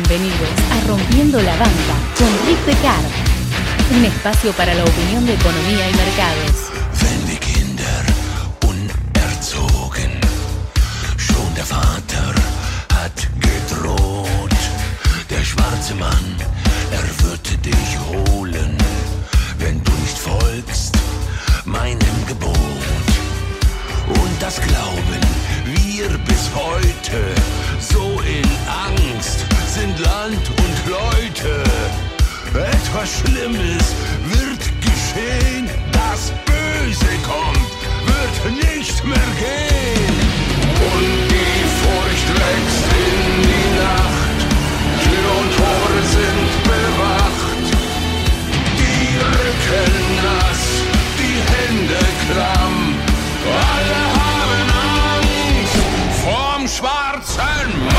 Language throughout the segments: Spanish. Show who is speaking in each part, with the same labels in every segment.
Speaker 1: Bienvenidos a Rompiendo la Banca con Rick Pecard, un espacio para la opinión de economía y mercados.
Speaker 2: Wenn die Kinder unerzogen, schon der Vater hat gedroht. Der schwarze Mann, er wird dich holen, wenn du nicht folgst meinem Gebot. Und das glauben wir bis heute, Etwas Schlimmes wird geschehen, das Böse kommt, wird nicht mehr gehen. Und die Furcht wächst in die Nacht, Tür und Tore sind bewacht. Die Rücken nass, die Hände klamm, alle haben Angst vorm schwarzen Mann.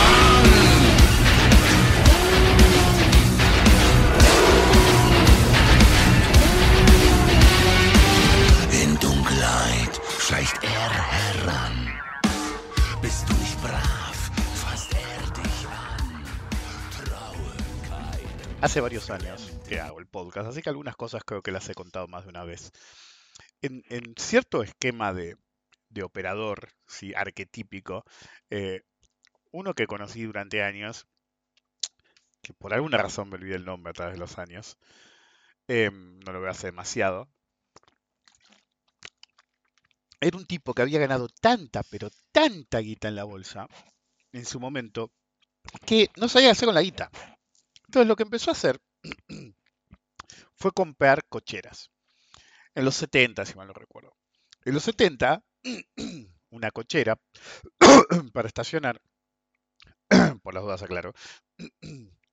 Speaker 3: Hace varios años que hago el podcast, así que algunas cosas creo que las he contado más de una vez. En, en cierto esquema de, de operador, sí, arquetípico, eh, uno que conocí durante años, que por alguna razón me olvidé el nombre a través de los años, eh, no lo veo hace demasiado, era un tipo que había ganado tanta, pero tanta guita en la bolsa en su momento, que no sabía qué hacer con la guita. Entonces lo que empezó a hacer fue comprar cocheras. En los 70, si mal no recuerdo. En los 70, una cochera para estacionar, por las dudas aclaro,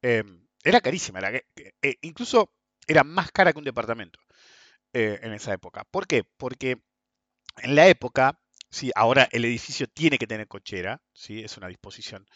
Speaker 3: eh, era carísima. Era, eh, incluso era más cara que un departamento eh, en esa época. ¿Por qué? Porque en la época, sí, ahora el edificio tiene que tener cochera, sí, es una disposición.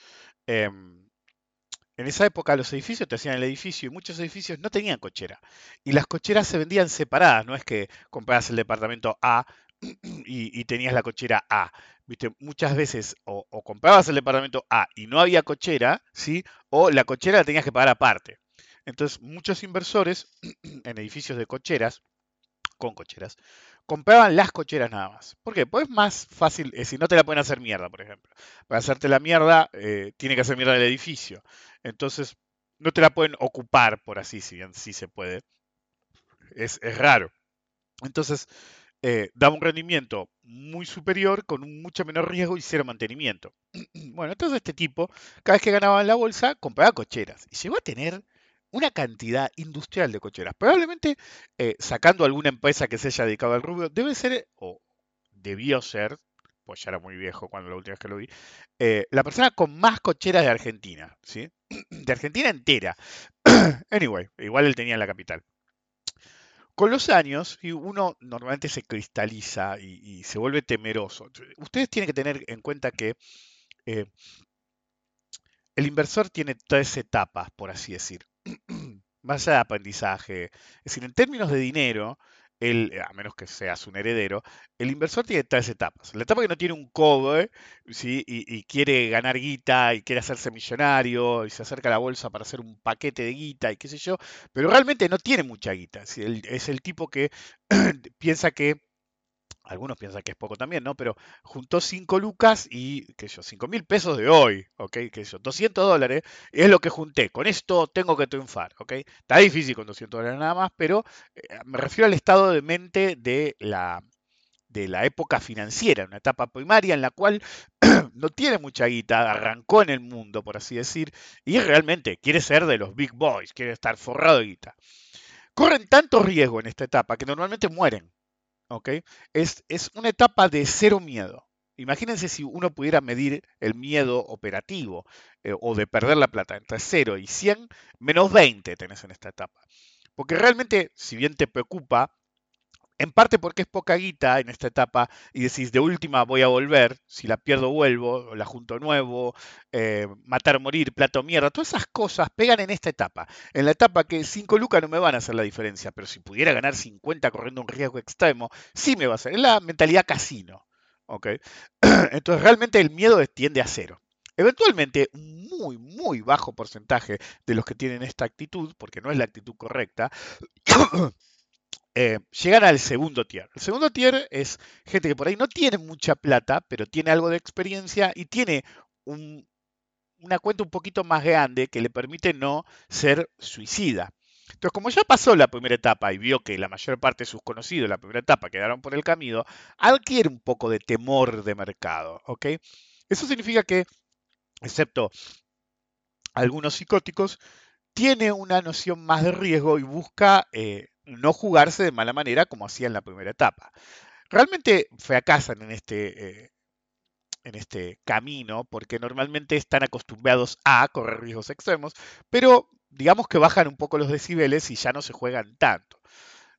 Speaker 3: En esa época los edificios te hacían el edificio y muchos edificios no tenían cochera. Y las cocheras se vendían separadas, no es que comprabas el departamento A y, tenías la cochera A. ¿Viste? Muchas veces o, o comprabas el departamento A y no había cochera, ¿sí? O la cochera la tenías que pagar aparte. Entonces, muchos inversores en edificios de cocheras, con cocheras, compraban las cocheras nada más. ¿Por qué? Pues es más fácil, eh, si no te la pueden hacer mierda, por ejemplo. Para hacerte la mierda, eh, tiene que hacer mierda el edificio. Entonces, no te la pueden ocupar, por así, si bien sí se puede. Es, es raro. Entonces, eh, daba un rendimiento muy superior con mucho menor riesgo y cero mantenimiento. Bueno, entonces este tipo, cada vez que ganaba en la bolsa, compraba cocheras. Y llegó a tener una cantidad industrial de cocheras. Probablemente, eh, sacando alguna empresa que se haya dedicado al rubro, debe ser, o debió ser, pues ya era muy viejo cuando la última vez que lo vi, eh, la persona con más cocheras de Argentina, ¿sí? De Argentina entera. Anyway, igual él tenía en la capital. Con los años, y uno normalmente se cristaliza y, y se vuelve temeroso. Ustedes tienen que tener en cuenta que eh, el inversor tiene tres etapas, por así decir. Más allá de aprendizaje. Es decir, en términos de dinero, el, a menos que seas un heredero, el inversor tiene tres etapas. La etapa que no tiene un cobre ¿sí? y, y quiere ganar guita y quiere hacerse millonario y se acerca a la bolsa para hacer un paquete de guita y qué sé yo, pero realmente no tiene mucha guita. Es el tipo que piensa que algunos piensan que es poco también, ¿no? Pero juntó 5 lucas y, qué sé yo, 5 mil pesos de hoy, ¿ok? Qué sé yo, 200 dólares es lo que junté. Con esto tengo que triunfar, ¿ok? Está difícil con 200 dólares nada más, pero eh, me refiero al estado de mente de la, de la época financiera, una etapa primaria en la cual no tiene mucha guita, arrancó en el mundo, por así decir, y realmente quiere ser de los big boys, quiere estar forrado de guita. Corren tanto riesgo en esta etapa que normalmente mueren. ¿Ok? Es, es una etapa de cero miedo. Imagínense si uno pudiera medir el miedo operativo eh, o de perder la plata entre 0 y 100, menos 20 tenés en esta etapa. Porque realmente, si bien te preocupa, en parte porque es poca guita en esta etapa y decís, de última voy a volver, si la pierdo vuelvo, la junto nuevo, eh, matar morir, plato mierda, todas esas cosas pegan en esta etapa. En la etapa que 5 lucas no me van a hacer la diferencia, pero si pudiera ganar 50 corriendo un riesgo extremo, sí me va a hacer. Es la mentalidad casino. ¿ok? Entonces realmente el miedo tiende a cero. Eventualmente, un muy, muy bajo porcentaje de los que tienen esta actitud, porque no es la actitud correcta, eh, llegan al segundo tier. El segundo tier es gente que por ahí no tiene mucha plata, pero tiene algo de experiencia y tiene un, una cuenta un poquito más grande que le permite no ser suicida. Entonces, como ya pasó la primera etapa y vio que la mayor parte de sus conocidos en la primera etapa quedaron por el camino, adquiere un poco de temor de mercado. Eso significa que, excepto algunos psicóticos, tiene una noción más de riesgo y busca eh, no jugarse de mala manera como hacía en la primera etapa. Realmente fracasan en este, eh, en este camino porque normalmente están acostumbrados a correr riesgos extremos, pero digamos que bajan un poco los decibeles y ya no se juegan tanto.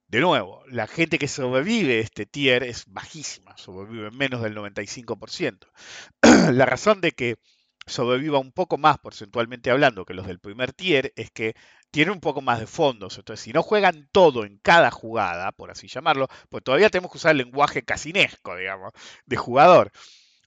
Speaker 3: De nuevo, la gente que sobrevive este tier es bajísima, sobrevive menos del 95%. la razón de que sobreviva un poco más porcentualmente hablando que los del primer tier es que tiene un poco más de fondos. Entonces, si no juegan todo en cada jugada, por así llamarlo, pues todavía tenemos que usar el lenguaje casinesco, digamos, de jugador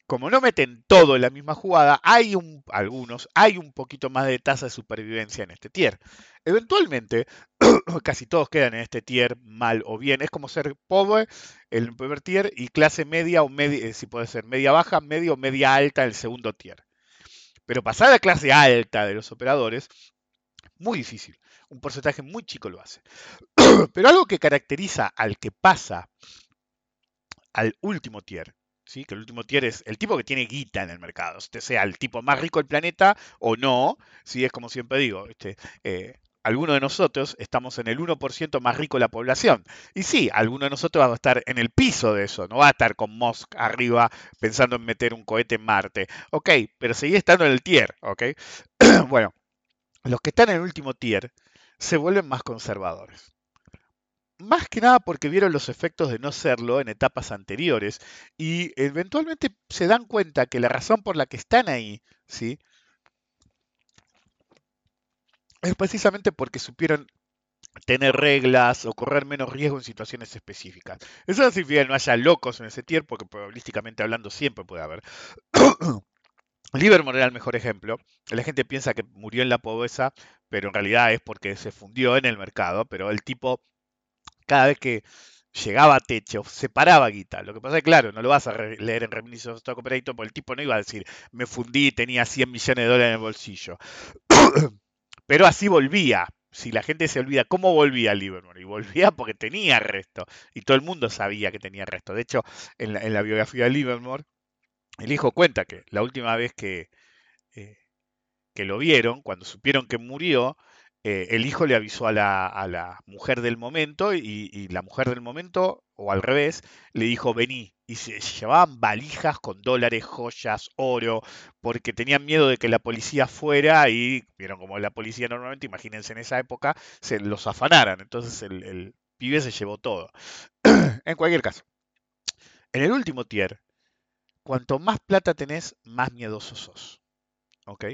Speaker 3: como no meten todo en la misma jugada, hay un, algunos, hay un poquito más de tasa de supervivencia en este tier. Eventualmente, casi todos quedan en este tier mal o bien. Es como ser pobre en el primer tier y clase media o media, eh, si puede ser media baja, media o media alta en el segundo tier. Pero pasar a clase alta de los operadores, muy difícil. Un porcentaje muy chico lo hace. Pero algo que caracteriza al que pasa al último tier, ¿sí? que el último tier es el tipo que tiene guita en el mercado, este sea el tipo más rico del planeta o no, ¿sí? es como siempre digo, este, eh, alguno de nosotros estamos en el 1% más rico de la población. Y sí, alguno de nosotros va a estar en el piso de eso, no va a estar con Musk arriba pensando en meter un cohete en Marte. Ok, pero sigue estando en el tier, ¿ok? bueno, los que están en el último tier se vuelven más conservadores más que nada porque vieron los efectos de no serlo en etapas anteriores y eventualmente se dan cuenta que la razón por la que están ahí, ¿sí? Es precisamente porque supieron tener reglas o correr menos riesgo en situaciones específicas. Eso no significa que no haya locos en ese tier, porque probabilísticamente hablando siempre puede haber. Livermore era el mejor ejemplo. La gente piensa que murió en la pobreza, pero en realidad es porque se fundió en el mercado, pero el tipo cada vez que llegaba a techo, separaba guita. Lo que pasa es claro, no lo vas a leer en Reminiscence Stock Operator porque el tipo no iba a decir, me fundí tenía 100 millones de dólares en el bolsillo. Pero así volvía. Si la gente se olvida cómo volvía Livermore, y volvía porque tenía resto, y todo el mundo sabía que tenía resto. De hecho, en la, biografía de Livermore, el hijo cuenta que la última vez que, eh, que lo vieron, cuando supieron que murió, eh, el hijo le avisó a la, mujer del momento y, la mujer del momento, o al revés, le dijo, vení. Y se llevaban valijas con dólares, joyas, oro, porque tenían miedo de que la policía fuera y, vieron como la policía normalmente, imagínense en esa época, se los afanaran. Entonces el, el pibe se llevó todo. en cualquier caso, en el último tier, cuanto más plata tenés, más miedoso sos. ¿Ok?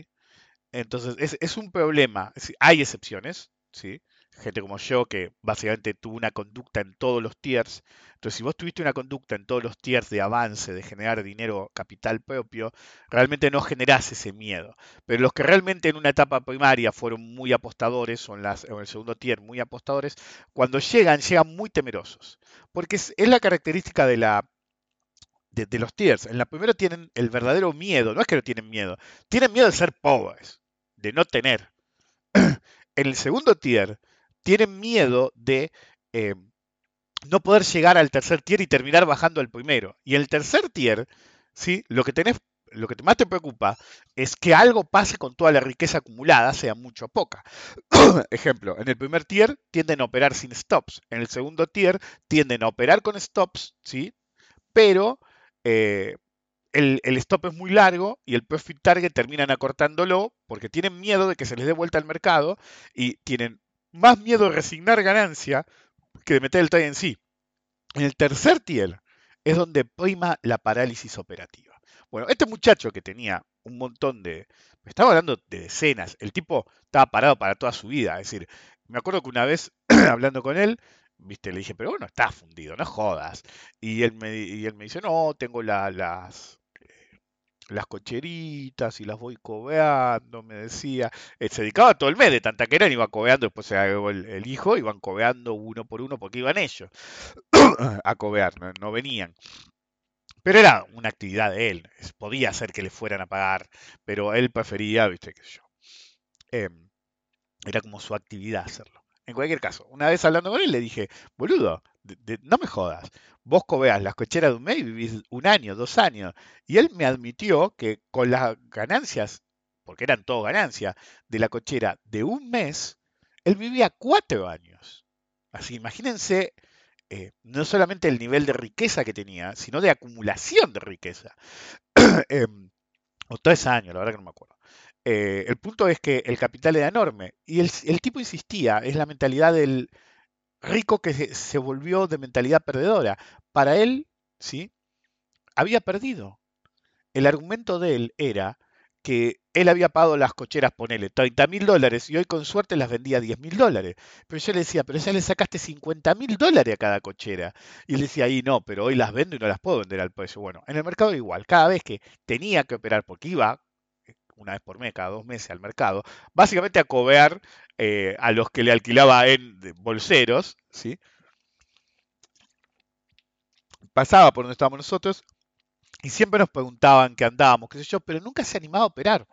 Speaker 3: Entonces, es, un problema. hay excepciones, ¿sí? Gente como yo que básicamente tuvo una conducta en todos los tiers. Entonces, si vos tuviste una conducta en todos los tiers de avance, de generar dinero, capital propio, realmente no generás ese miedo. Pero los que realmente en una etapa primaria fueron muy apostadores, o en, las, en el segundo tier muy apostadores, cuando llegan, llegan muy temerosos. Porque es la característica de la de, los tiers. En la primera tienen el verdadero miedo, no es que no tienen miedo, tienen miedo de ser pobres, de no tener. en el segundo tier tienen miedo de eh, no poder llegar al tercer tier y terminar bajando al primero. Y el tercer tier, ¿sí? lo que tenés lo que más te preocupa es que algo pase con toda la riqueza acumulada, sea mucho o poca. Ejemplo, en el primer tier tienden a operar sin stops, en el segundo tier tienden a operar con stops, ¿sí? Pero eh, el, stop es muy largo y el profit target terminan acortándolo porque tienen miedo de que se les dé vuelta al mercado y tienen más miedo de resignar ganancia que de meter el trade en sí. En el tercer tier es donde prima la parálisis operativa. Bueno, este muchacho que tenía un montón de... Estaba hablando de decenas. El tipo estaba parado para toda su vida. Es decir, me acuerdo que una vez, hablando con él, ¿viste? Le dije, pero bueno, está fundido, no jodas. Y él me, y él me dice, no, tengo las, las cocheritas y las voy cobeando, me decía. Eh, se dedicaba todo el mes de tanta que eran, iba cobeando, después se agregó el, el hijo, iban cobeando uno por uno porque iban ellos a cobear, no, no venían. Pero era una actividad de él, podía ser que le fueran a pagar, pero él prefería, viste, sé yo. Em, era como su actividad hacerlo. En cualquier caso, una vez hablando con él le dije, boludo, no me jodas, vos cobeas las cocheras de un mes y vivís un año, dos años. Y él me admitió que con las ganancias, porque eran todo ganancias, de la cochera de un mes, él vivía cuatro años. Así, imagínense eh, no solamente el nivel de riqueza que tenía, sino de acumulación de riqueza. Em, o tres años, la verdad que no me acuerdo. Eh, el punto es que el capital era enorme y el, el tipo insistía, es la mentalidad del rico que se, volvió de mentalidad perdedora. Para él, ¿sí? Había perdido. El argumento de él era que él había pagado las cocheras, ponele, 30 mil dólares y hoy con suerte las vendía a 10 mil dólares. Pero yo le decía, pero ya le sacaste 50 mil dólares a cada cochera. Y él decía, ahí no, pero hoy las vendo y no las puedo vender al precio. Bueno, en el mercado igual, cada vez que tenía que operar, porque iba una vez por mes, cada dos meses al mercado, básicamente a cobear eh, a los que le alquilaba en bolseros, ¿sí? Pasaba por donde estábamos nosotros y siempre nos preguntaban qué andábamos, qué sé yo, pero nunca se animaba a operar.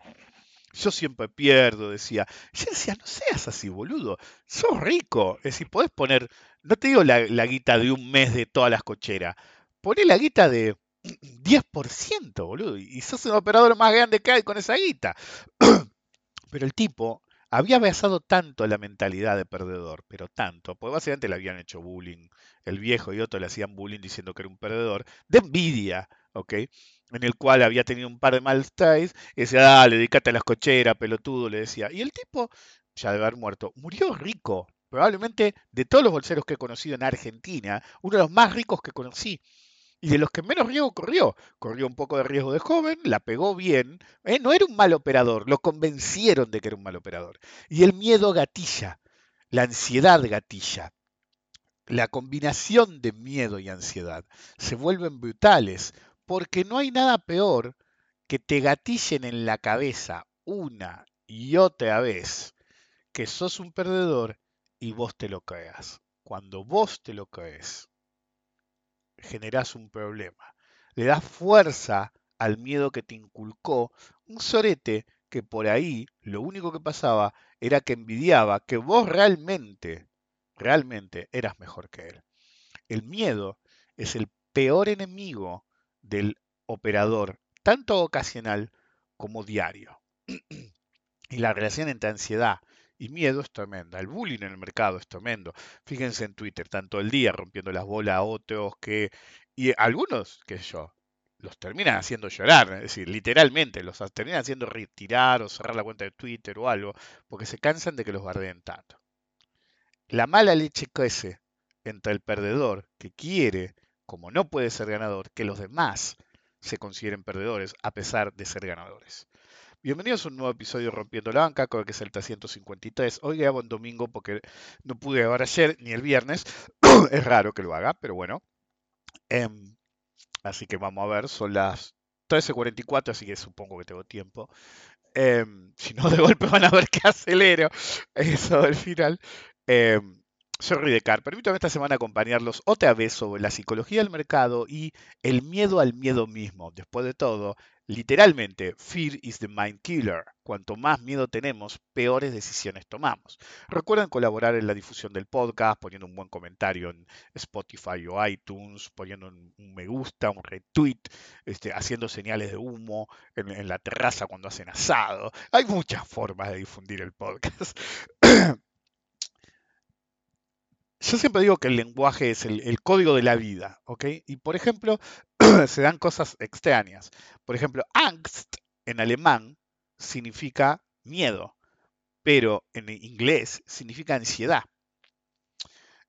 Speaker 3: Yo siempre pierdo, decía. Yo no seas así, boludo. Sos rico. Es decir, podés poner, no te digo la, la guita de un mes de todas las cocheras. Poné la guita de 10%, boludo. Y sos un operador más grande que hay con esa guita. Pero el tipo había basado tanto la mentalidad de perdedor, pero tanto, porque básicamente le habían hecho bullying. El viejo y otro le hacían bullying diciendo que era un perdedor, de envidia, ¿ok? En el cual había tenido un par de mal y decía, dale, dedícate a las cocheras, pelotudo, le decía. Y el tipo, ya de haber muerto, murió rico. Probablemente de todos los bolseros que he conocido en Argentina, uno de los más ricos que conocí. Y de los que menos riesgo corrió. Corrió un poco de riesgo de joven, la pegó bien. ¿eh? No era un mal operador, lo convencieron de que era un mal operador. Y el miedo gatilla, la ansiedad gatilla. La combinación de miedo y ansiedad se vuelven brutales porque no hay nada peor que te gatillen en la cabeza una y otra vez que sos un perdedor y vos te lo creas. Cuando vos te lo crees, generás un problema. Le das fuerza al miedo que te inculcó un sorete que por ahí lo único que pasaba era que envidiaba que vos realmente, realmente eras mejor que él. El miedo es el peor enemigo del operador, tanto ocasional como diario. y la relación entre ansiedad y miedo es tremenda. El bullying en el mercado es tremendo. Fíjense en Twitter, tanto el día rompiendo las bolas a otros que... Y algunos, sé yo, los terminan haciendo llorar, es decir, literalmente, los terminan haciendo retirar o cerrar la cuenta de Twitter o algo, porque se cansan de que los bardeen tanto. La mala leche crece entre el perdedor que quiere, como no puede ser ganador, que los demás se consideren perdedores a pesar de ser ganadores. Bienvenidos a un nuevo episodio de Rompiendo la Banca, que es el 353. Hoy grabo en domingo porque no pude grabar ayer ni el viernes. es raro que lo haga, pero bueno. Em, así que vamos a ver, son las 13.44, así que supongo que tengo tiempo. Em, si no, de golpe van a ver que acelero. Eso del final. Em, soy Ridecar. Permítame esta semana acompañarlos otra vez sobre la psicología del mercado y el miedo al miedo mismo. Después de todo, literalmente, fear is the mind killer. Cuanto más miedo tenemos, peores decisiones tomamos. Recuerden colaborar en la difusión del podcast, poniendo un buen comentario en Spotify o iTunes, poniendo un, me gusta, un retweet, este, haciendo señales de humo en, en la terraza cuando hacen asado. Hay muchas formas de difundir el podcast. Yo siempre digo que el lenguaje es el, código de la vida, ¿ok? Y por ejemplo, se dan cosas extrañas. Por ejemplo, Angst en alemán significa miedo, pero en inglés significa ansiedad.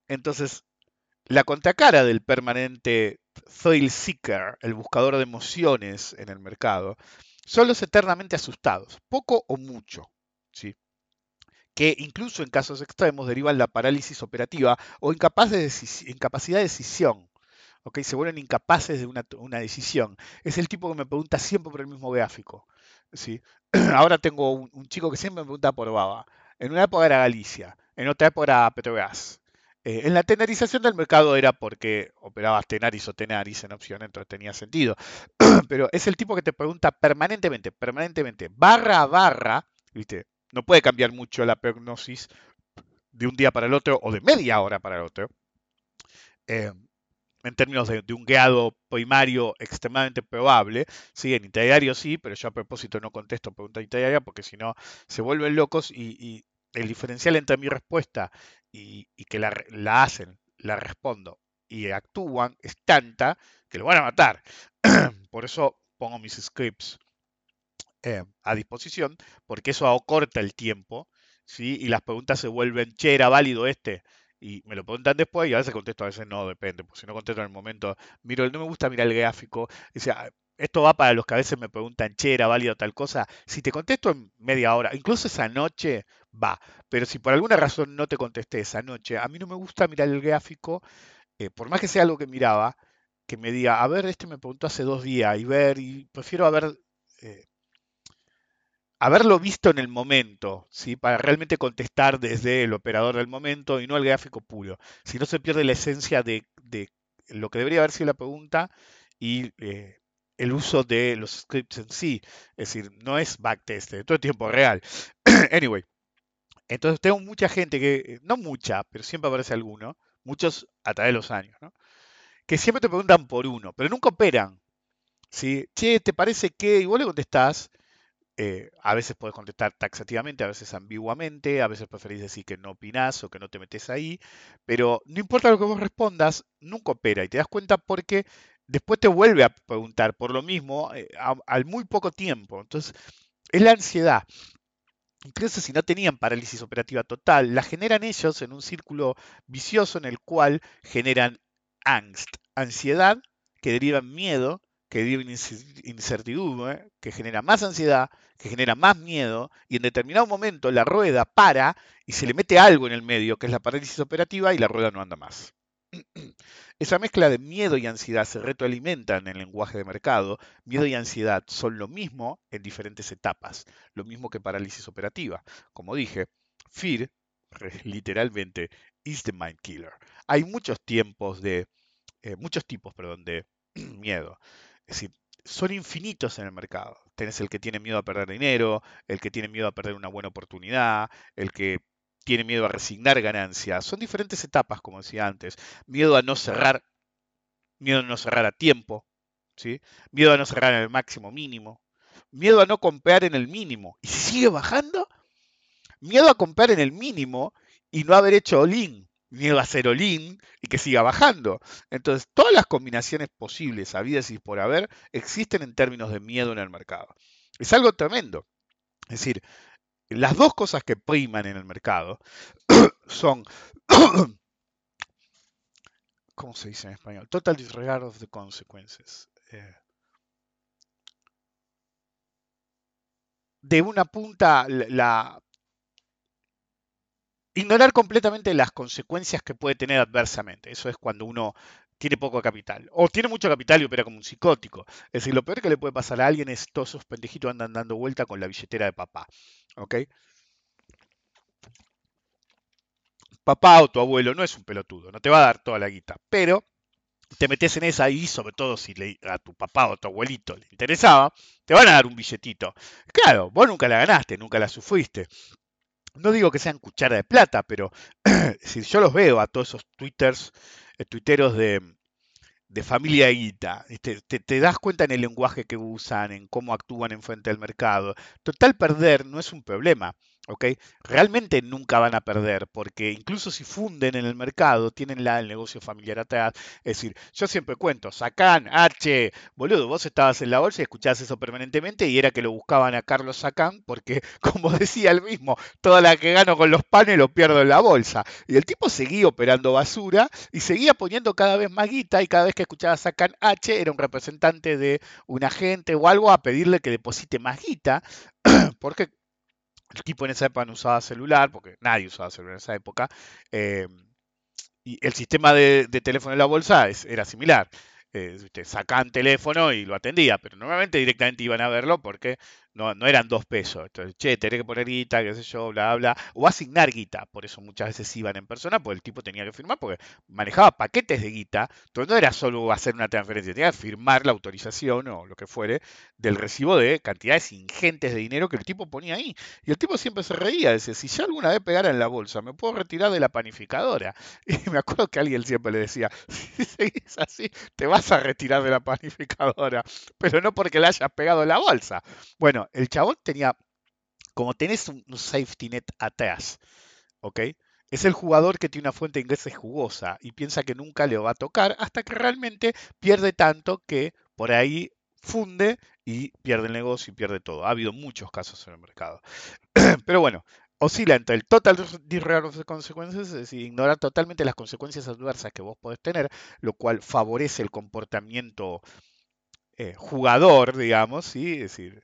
Speaker 3: Entonces, la contracara del permanente thrill seeker, el buscador de emociones en el mercado, son los eternamente asustados, poco o mucho. Que incluso en casos extremos derivan la parálisis operativa o incapaz de incapacidad de decisión. ¿ok? Se vuelven incapaces de una, una decisión. Es el tipo que me pregunta siempre por el mismo gráfico. ¿sí? Ahora tengo un, chico que siempre me pregunta por Baba. En una época era Galicia, en otra época era Petrobras. Eh, en la tenarización del mercado era porque operabas Tenaris o Tenaris en opción, entonces tenía sentido. Pero es el tipo que te pregunta permanentemente, permanentemente, barra a barra, ¿viste? No puede cambiar mucho la prognosis de un día para el otro o de media hora para el otro. Eh, en términos de, un guiado primario extremadamente probable. Sí, en interdiario sí, pero yo a propósito no contesto preguntas interdiarias porque si no se vuelven locos y, el diferencial entre mi respuesta y, y que la, la, hacen, la respondo y actúan es tanta que lo van a matar. Por eso pongo mis scripts eh, a disposición, porque eso acorta el tiempo, ¿sí? Y las preguntas se vuelven, che, era válido este, y me lo preguntan después y a veces contesto, a veces no, depende, pues si no contesto en el momento, miro, no me gusta mirar el gráfico, sea, esto va para los que a veces me preguntan, che, era válido tal cosa, si te contesto en media hora, incluso esa noche, va, pero si por alguna razón no te contesté esa noche, a mí no me gusta mirar el gráfico, eh, por más que sea algo que miraba, que me diga, a ver, este me preguntó hace dos días y ver, y prefiero haber... Eh, haberlo visto en el momento, ¿sí? para realmente contestar desde el operador del momento y no el gráfico puro. Si no se pierde la esencia de, de lo que debería haber sido la pregunta y eh, el uso de los scripts en sí. Es decir, no es backtest, todo el tiempo real. anyway, entonces tengo mucha gente que, no mucha, pero siempre aparece alguno, muchos a través de los años, ¿no? que siempre te preguntan por uno, pero nunca operan. ¿sí? Che, ¿te parece que? Y vos le contestás, eh, a veces podés contestar taxativamente, a veces ambiguamente, a veces preferís decir que no opinás o que no te metes ahí, pero no importa lo que vos respondas, nunca opera y te das cuenta porque después te vuelve a preguntar por lo mismo eh, al muy poco tiempo. Entonces, es la ansiedad. Incluso si no tenían parálisis operativa total, la generan ellos en un círculo vicioso en el cual generan angst, ansiedad, que deriva en miedo, que deriva en incertidumbre, que genera más ansiedad, que genera más miedo, y en determinado momento la rueda para y se le mete algo en el medio, que es la parálisis operativa, y la rueda no anda más. Esa mezcla de miedo y ansiedad se retroalimentan en el lenguaje de mercado. Miedo y ansiedad son lo mismo en diferentes etapas, lo mismo que parálisis operativa. Como dije, fear, literalmente, is the mind killer. Hay muchos tiempos de, eh, muchos tipos, perdón, de miedo. Es decir, son infinitos en el mercado. Tenés el que tiene miedo a perder dinero, el que tiene miedo a perder una buena oportunidad, el que tiene miedo a resignar ganancias. Son diferentes etapas, como decía antes. Miedo a no cerrar, miedo a no cerrar a tiempo, ¿sí? Miedo a no cerrar en el máximo mínimo. Miedo a no comprar en el mínimo. ¿Y si sigue bajando? Miedo a comprar en el mínimo y no haber hecho all-in. Miedo a hacer all-in y que siga bajando. Entonces, todas las combinaciones posibles, habidas y por haber, existen en términos de miedo en el mercado. Es algo tremendo. Es decir, las dos cosas que priman en el mercado son, ¿cómo se dice en español? Total disregard of the consequences. Eh, de una punta, la, ignorar completamente las consecuencias que puede tener adversamente. Eso es cuando uno tiene poco capital. O tiene mucho capital y opera como un psicótico. Es decir, lo peor que le puede pasar a alguien es todos esos pendejitos andan dando vuelta con la billetera de papá. ¿Ok? Papá o tu abuelo no es un pelotudo, no te va a dar toda la guita, pero te metes en esa y sobre todo si le, a tu papá o a tu abuelito le interesaba, te van a dar un billetito. Claro, vos nunca la ganaste, nunca la sufriste. No digo que sean cuchara de plata, pero si yo los veo a todos esos twitters, eh, tuiteros de, familia guita. Te, te, te, das cuenta en el lenguaje que usan, en cómo actúan en frente del mercado. Total, perder no es un problema. ¿Ok? Realmente nunca van a perder, porque incluso si funden en el mercado, tienen la, el negocio familiar atrás. Es decir, yo siempre cuento, Sacan, H, boludo, vos estabas en la bolsa y escuchabas eso permanentemente y era que lo buscaban a Carlos Sacan, porque, como decía él mismo, toda la que gano con los panes lo pierdo en la bolsa. Y el tipo seguía operando basura y seguía poniendo cada vez más guita y cada vez que escuchaba Sacan H era un representante de un agente o algo a pedirle que deposite más guita, porque el tipo en esa época no usaba celular, porque nadie usaba celular en esa época. Eh, Y el sistema de, teléfono en la bolsa era similar. Eh, sacaban teléfono y lo atendía, pero normalmente directamente iban a verlo porque no, no eran dos pesos. Entonces, che, tenés que poner guita, qué sé yo, bla, bla. O asignar guita. Por eso muchas veces iban en persona, porque el tipo tenía que firmar, porque manejaba paquetes de guita. Entonces no era solo hacer una transferencia, tenía que firmar la autorización o lo que fuere del recibo de cantidades ingentes de dinero que el tipo ponía ahí. Y el tipo siempre se reía, decía, si yo alguna vez pegara en la bolsa, me puedo retirar de la panificadora. Y me acuerdo que alguien siempre le decía, si seguís así, te vas a retirar de la panificadora, pero no porque le hayas pegado en la bolsa. Bueno, el chabón tenía, como tenés un, safety net atrás, ¿ok? Es el jugador que tiene una fuente de ingresos jugosa y piensa que nunca le va a tocar hasta que realmente pierde tanto que por ahí funde y pierde el negocio y pierde todo. Ha habido muchos casos en el mercado. Pero bueno, oscila entre el total disregard of the consequences, es decir, ignorar totalmente las consecuencias adversas que vos podés tener, lo cual favorece el comportamiento eh, jugador, digamos, ¿sí? es decir,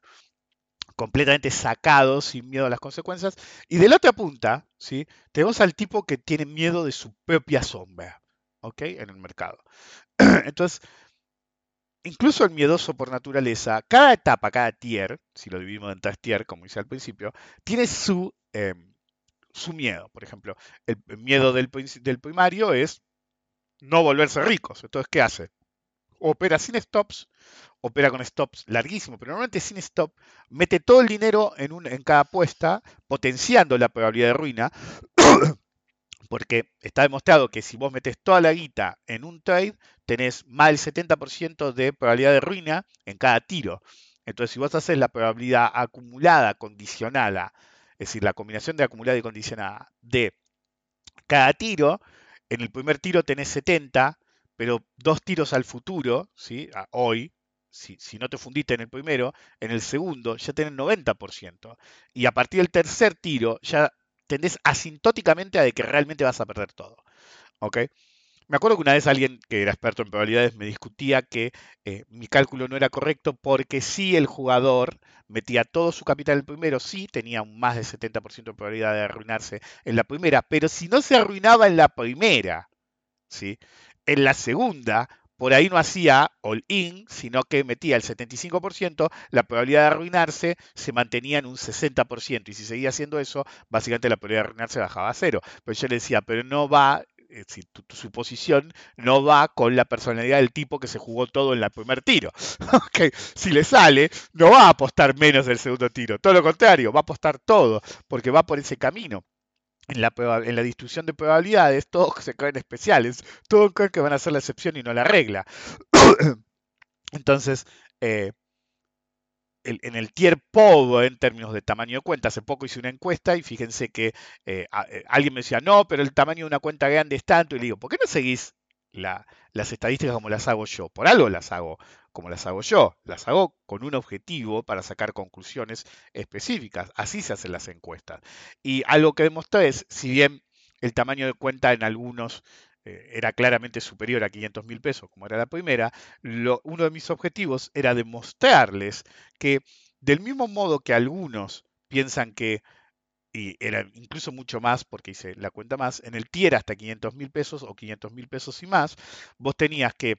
Speaker 3: completamente sacado, sin miedo a las consecuencias. Y de la otra punta, ¿sí? tenemos al tipo que tiene miedo de su propia sombra, ¿ok? En el mercado. Entonces, incluso el miedoso por naturaleza, cada etapa, cada tier, si lo dividimos en tres tier, como hice al principio, tiene su, eh, su miedo. Por ejemplo, el, miedo del, del primario es no volverse ricos. Entonces, ¿qué hace? Opera sin stops, opera con stops larguísimos, pero normalmente sin stop, mete todo el dinero en, en cada apuesta, potenciando la probabilidad de ruina, porque está demostrado que si vos metes toda la guita en un trade, tenés más del 70% de probabilidad de ruina en cada tiro. Entonces, si vos haces la probabilidad acumulada, condicionada, es decir, la combinación de acumulada y condicionada de cada tiro, en el primer tiro tenés 70, pero dos tiros al futuro, ¿sí? Hoy, si, no te fundiste en el primero, en el segundo ya tenés 90%. Y a partir del tercer tiro ya tendés asintóticamente a de que realmente vas a perder todo. ¿Ok? Me acuerdo que una vez alguien que era experto en probabilidades me discutía que eh, mi cálculo no era correcto porque si el jugador metía todo su capital en el primero, sí tenía un más del 70% de probabilidad de arruinarse en la primera, pero si no se arruinaba en la primera, ¿sí? En la segunda, por ahí no hacía all-in, sino que metía el 75%, la probabilidad de arruinarse se mantenía en un 60%, y si seguía haciendo eso, básicamente la probabilidad de arruinarse bajaba a cero. Pero yo le decía, pero no va, es decir, tu, suposición no va con la personalidad del tipo que se jugó todo en el primer tiro. Si le sale, no va a apostar menos del segundo tiro, todo lo contrario, va a apostar todo, porque va por ese camino en la, en la distribución de probabilidades, todos se creen especiales, todos creen que van a ser la excepción y no la regla. Entonces, eh, en el tier pobre en términos de tamaño de cuenta, hace poco hice una encuesta y fíjense que eh, eh, alguien me decía, no, pero el tamaño de una cuenta grande es tanto, y le digo, ¿por qué no seguís la- las estadísticas como las hago yo? Por algo las hago como las hago yo, las hago con un objetivo para sacar conclusiones específicas, así se hacen las encuestas. Y algo que demostré es, si bien el tamaño de cuenta en algunos eh, era claramente superior a 500 mil pesos, como era la primera, uno de mis objetivos era demostrarles que del mismo modo que algunos piensan que, y era incluso mucho más porque hice la cuenta más, en el tier hasta 500 mil pesos o 500 mil pesos y más, vos tenías que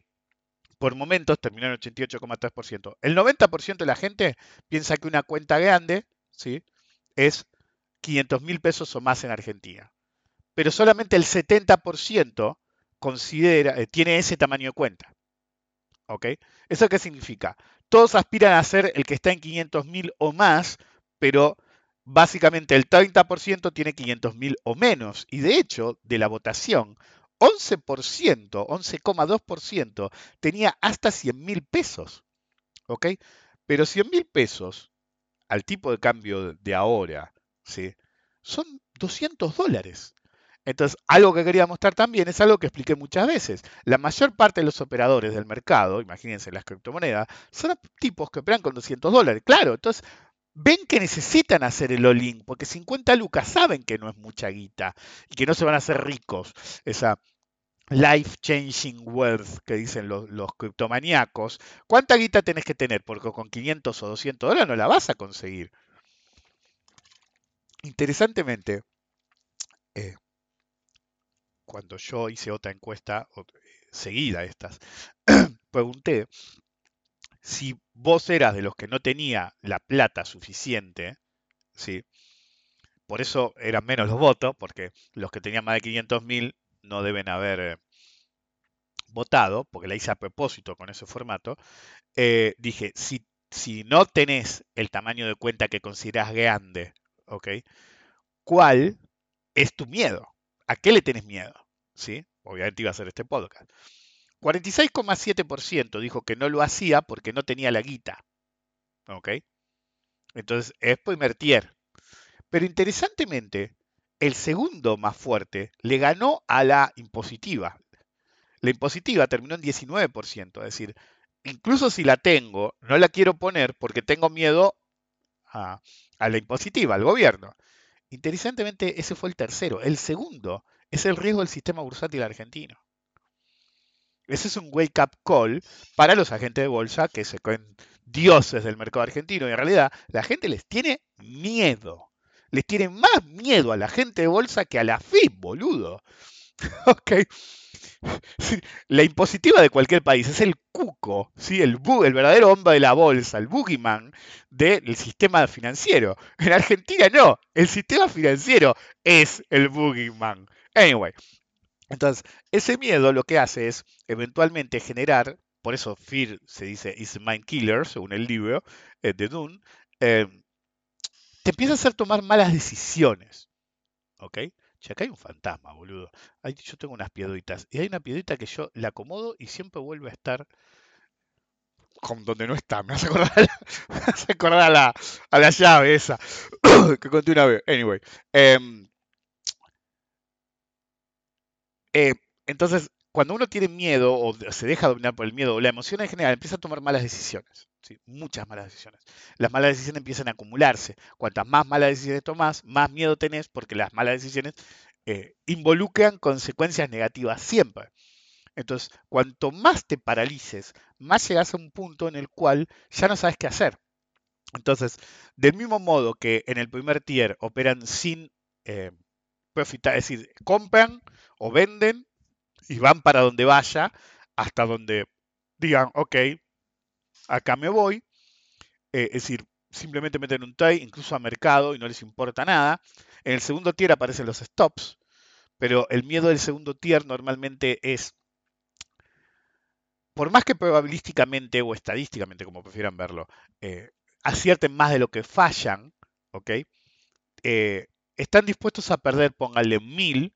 Speaker 3: por momentos terminar en 88,3%. El 90% de la gente piensa que una cuenta grande ¿sí? es 500 mil pesos o más en Argentina. Pero solamente el 70% considera, eh, tiene ese tamaño de cuenta. ¿Ok? ¿Eso qué significa? Todos aspiran a ser el que está en 500 mil o más, pero básicamente el 30% tiene 500 mil o menos. Y de hecho, de la votación, 11%, 11,2% tenía hasta 100 mil pesos. ¿Ok? Pero 100 mil pesos al tipo de cambio de ahora, ¿sí? son 200 dólares. Entonces, algo que quería mostrar también es algo que expliqué muchas veces. La mayor parte de los operadores del mercado, imagínense las criptomonedas, son tipos que operan con 200 dólares. Claro, entonces ven que necesitan hacer el all-in, porque 50 lucas saben que no es mucha guita y que no se van a hacer ricos. Esa life changing wealth que dicen los, los criptomaníacos. ¿Cuánta guita tenés que tener? Porque con 500 o 200 dólares no la vas a conseguir. Interesantemente, eh, cuando yo hice otra encuesta o- seguida estas, pregunté si vos eras de los que no tenía la plata suficiente, ¿sí? Por eso eran menos los votos, porque los que tenían más de 500.000 no deben haber eh, votado, porque la hice a propósito con ese formato. Eh, dije, si, si no tenés el tamaño de cuenta que considerás grande, ¿ok? ¿Cuál es tu miedo? ¿A qué le tenés miedo? ¿Sí? Obviamente iba a hacer este podcast. 46,7% dijo que no lo hacía porque no tenía la guita. ¿Ok? Entonces es primer tier. Pero interesantemente, el segundo más fuerte le ganó a la impositiva. La impositiva terminó en 19%. Es decir, incluso si la tengo, no la quiero poner porque tengo miedo a, a la impositiva, al gobierno. Interesantemente, ese fue el tercero. El segundo es el riesgo del sistema bursátil argentino. Ese es un wake up call para los agentes de bolsa que se creen dioses del mercado argentino y en realidad la gente les tiene miedo. Les tiene más miedo a la gente de bolsa que a la FIP, boludo. ok. La impositiva de cualquier país es el cuco, ¿sí? el, el verdadero hombre de la bolsa, el boogeyman del sistema financiero. En Argentina no, el sistema financiero es el boogeyman. Anyway, entonces, ese miedo lo que hace es eventualmente generar, por eso Fear se dice is mind killer, según el libro eh, de Dune, eh, te empieza a hacer tomar malas decisiones. ¿Ok? Che, acá hay un fantasma, boludo. Yo tengo unas piedritas. Y hay una piedrita que yo la acomodo y siempre vuelve a estar con donde no está. Me hace acordar a la, me hace acordar a la, a la llave esa que conté una vez. Anyway. em, Eh, entonces, cuando uno tiene miedo o se deja dominar por el miedo o la emoción en general, empieza a tomar malas decisiones. ¿sí? Muchas malas decisiones. Las malas decisiones empiezan a acumularse. Cuantas más malas decisiones tomas, más miedo tenés porque las malas decisiones eh, involucran consecuencias negativas siempre. Entonces, cuanto más te paralices, más llegas a un punto en el cual ya no sabes qué hacer. Entonces, del mismo modo que en el primer tier operan sin eh, profitar, es decir, compran o venden y van para donde vaya, hasta donde digan, ok, acá me voy. Eh, es decir, simplemente meten un trade, incluso a mercado, y no les importa nada. En el segundo tier aparecen los stops, pero el miedo del segundo tier normalmente es, por más que probabilísticamente o estadísticamente, como prefieran verlo, eh, acierten más de lo que fallan, ¿ok? Eh, están dispuestos a perder, pónganle mil.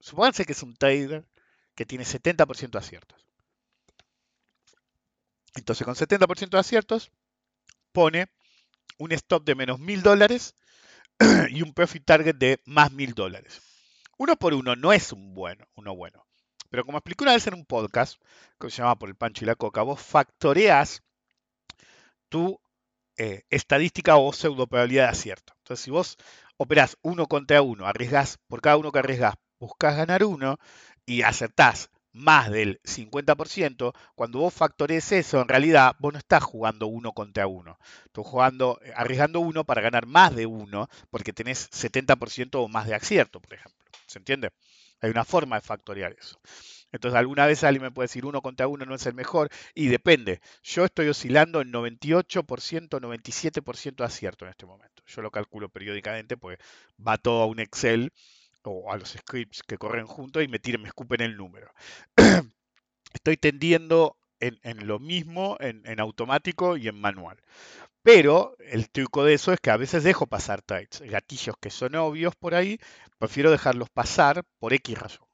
Speaker 3: Supónganse que es un trader que tiene 70% de aciertos. Entonces, con 70% de aciertos, pone un stop de menos mil dólares y un profit target de más mil dólares. Uno por uno no es un bueno, uno bueno. Pero como expliqué una vez en un podcast que se llama Por el Pancho y la Coca, vos factoreás tu eh, estadística o pseudo probabilidad de acierto. Entonces, si vos operás uno contra uno, arriesgás, por cada uno que arriesgás, buscás ganar uno y acertás más del 50%, cuando vos factorees eso, en realidad vos no estás jugando uno contra uno. Estás jugando, eh, arriesgando uno para ganar más de uno, porque tenés 70% o más de acierto, por ejemplo. ¿Se entiende? Hay una forma de factorear eso. Entonces, alguna vez alguien me puede decir uno contra uno no es el mejor, y depende. Yo estoy oscilando en 98%, 97% de acierto en este momento. Yo lo calculo periódicamente, pues va todo a un Excel o a los scripts que corren juntos y me tiran, me escupen el número. Estoy tendiendo en, lo mismo en, en automático y en manual. Pero el truco de eso es que a veces dejo pasar trades, gatillos que son obvios por ahí, prefiero dejarlos pasar por X razón.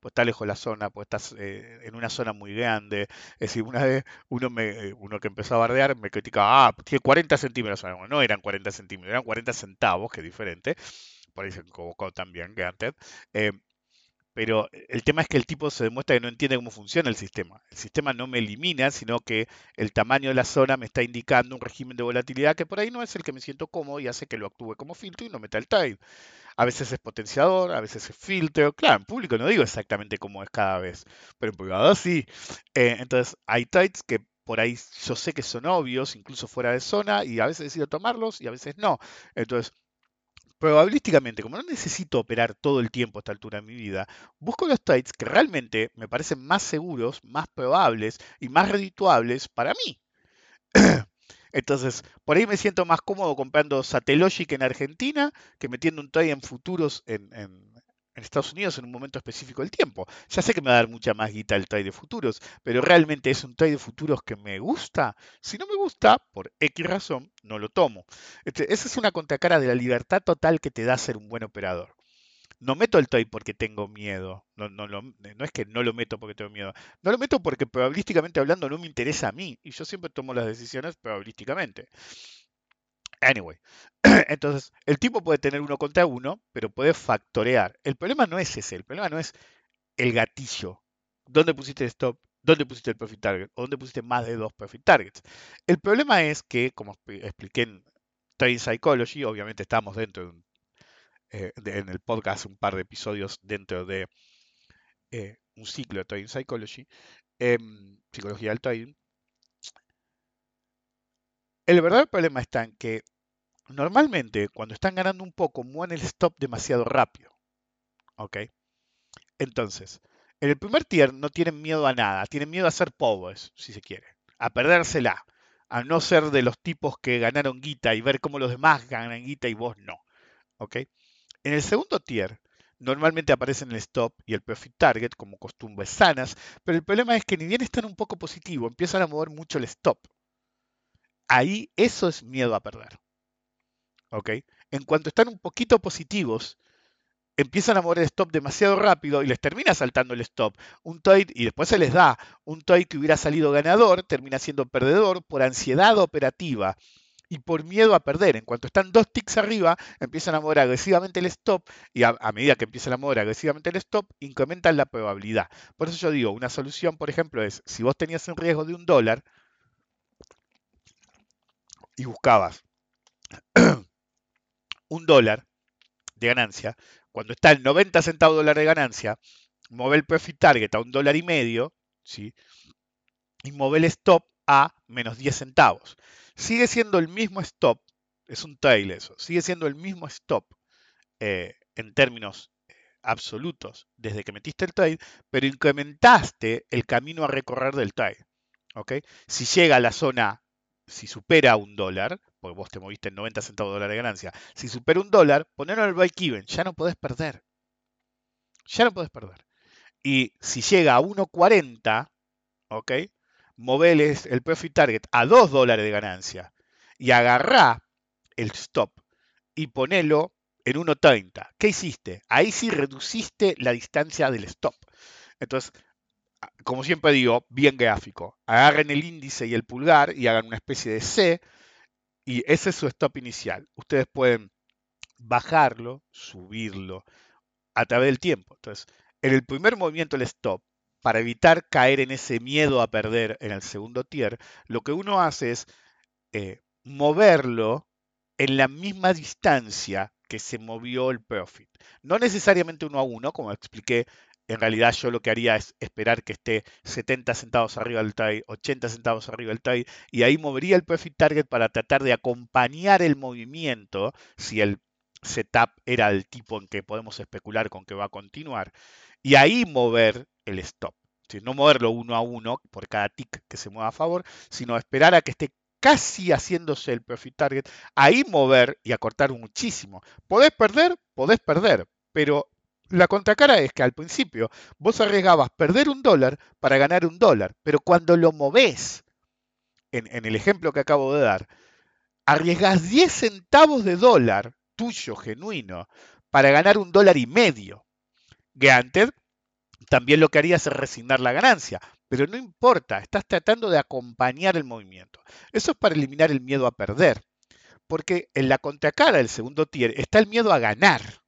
Speaker 3: Pues está lejos la zona, pues estás eh, en una zona muy grande. Es decir, una vez uno, me, eh, uno que empezó a bardear me criticaba, ah, tiene 40 centímetros. Bueno, no eran 40 centímetros, eran 40 centavos, que es diferente. Por ahí se equivocó también, granted. Eh, pero el tema es que el tipo se demuestra que no entiende cómo funciona el sistema. El sistema no me elimina, sino que el tamaño de la zona me está indicando un régimen de volatilidad que por ahí no es el que me siento cómodo y hace que lo actúe como filtro y no meta el trade. A veces es potenciador, a veces es filtro. Claro, en público no digo exactamente cómo es cada vez, pero en privado sí. Eh, entonces hay trades que por ahí yo sé que son obvios, incluso fuera de zona, y a veces decido tomarlos y a veces no. Entonces probabilísticamente, como no necesito operar todo el tiempo a esta altura de mi vida, busco los trades que realmente me parecen más seguros, más probables y más redituables para mí. Entonces, por ahí me siento más cómodo comprando Satellogic en Argentina que metiendo un trade en futuros en, en, Estados Unidos en un momento específico del tiempo. Ya sé que me va a dar mucha más guita el trade de futuros, pero realmente es un trade de futuros que me gusta. Si no me gusta, por X razón, no lo tomo. Este, esa es una contracara de la libertad total que te da ser un buen operador no meto el trade porque tengo miedo. No, es que no lo meto porque tengo miedo. No lo meto porque probabilísticamente hablando no me interesa a mí. Y yo siempre tomo las decisiones probabilísticamente. Anyway, entonces el tipo puede tener uno contra uno, pero puede factorear. El problema no es ese, el problema no es el gatillo. ¿Dónde pusiste stop? ¿Dónde pusiste el profit target? ¿O dónde pusiste más de dos profit targets? El problema es que, como expliqué en Trading Psychology, obviamente estamos dentro de un eh, en el podcast un par de episodios dentro de eh, un ciclo de Trading Psychology, em, psicología del trading. El verdadero problema está en que normalmente cuando están ganando un poco mueven el stop demasiado rápido. ¿Ok? Entonces, en el primer tier no tienen miedo a nada, tienen miedo a ser pobres, si se quiere, a perdérsela, a no ser de los tipos que ganaron guita y ver cómo los demás ganan guita y vos no. ¿Ok? En el segundo tier, normalmente aparecen el stop y el profit target como costumbres sanas, pero el problema es que ni bien están un poco positivo, empiezan a mover mucho el stop. Ahí eso es miedo a perder. ¿Ok? En cuanto están un poquito positivos, empiezan a mover el stop demasiado rápido y les termina saltando el stop. Un trade, y después se les da, un trade que hubiera salido ganador termina siendo perdedor por ansiedad operativa y por miedo a perder. En cuanto están dos ticks arriba, empiezan a mover agresivamente el stop y a, medida que empiezan a mover agresivamente el stop, incrementan la probabilidad. Por eso yo digo, una solución, por ejemplo, es si vos tenías un riesgo de un dólar y buscabas un dólar de ganancia, cuando está el 90 centavos dólar de ganancia, mueve el profit target a un dólar y medio, ¿sí? y mueve el stop a menos 10 centavos. Sigue siendo el mismo stop, es un tail eso, sigue siendo el mismo stop eh, en términos eh, absolutos desde que metiste el trade, pero incrementaste el camino a recorrer del trade. ¿okay? Si llega a la zona, si supera un dólar, porque vos te moviste en 90 centavos de dólar de ganancia, si supera un dólar, ponelo al break-even, ya no podés perder. Ya no podés perder. Y si llega a 1.40, ¿ok? moveles el profit target a 2 dólares de ganancia y agarrá el stop y ponelo en 1.30. ¿Qué hiciste? Ahí sí reduciste la distancia del stop. Entonces, como siempre digo, bien gráfico. Agarren el índice y el pulgar y hagan una especie de C y ese es su stop inicial. Ustedes pueden bajarlo, subirlo a través del tiempo. Entonces, en el primer movimiento el stop para evitar caer en ese miedo a perder en el segundo tier, lo que uno hace es eh, moverlo en la misma distancia que se movió el profit. No necesariamente uno a uno, como expliqué, en realidad yo lo que haría es esperar que esté 70 centavos arriba del trade, 80 centavos arriba del trade, y ahí movería el profit target para tratar de acompañar el movimiento, si el setup era el tipo en que podemos especular con que va a continuar, y ahí mover el stop. No moverlo uno a uno por cada tick que se mueva a favor, sino esperar a que esté casi haciéndose el profit target, ahí mover y acortar muchísimo. Podés perder, podés perder, pero la contracara es que al principio vos arriesgabas perder un dólar para ganar un dólar, pero cuando lo movés, en, el ejemplo que acabo de dar, arriesgas 10 centavos de dólar tuyo, genuino, para ganar un dólar y medio. Granted, también lo que haría es resignar la ganancia, pero no importa, estás tratando de acompañar el movimiento. Eso es para eliminar el miedo a perder, porque en la contracara del segundo tier está el miedo a ganar.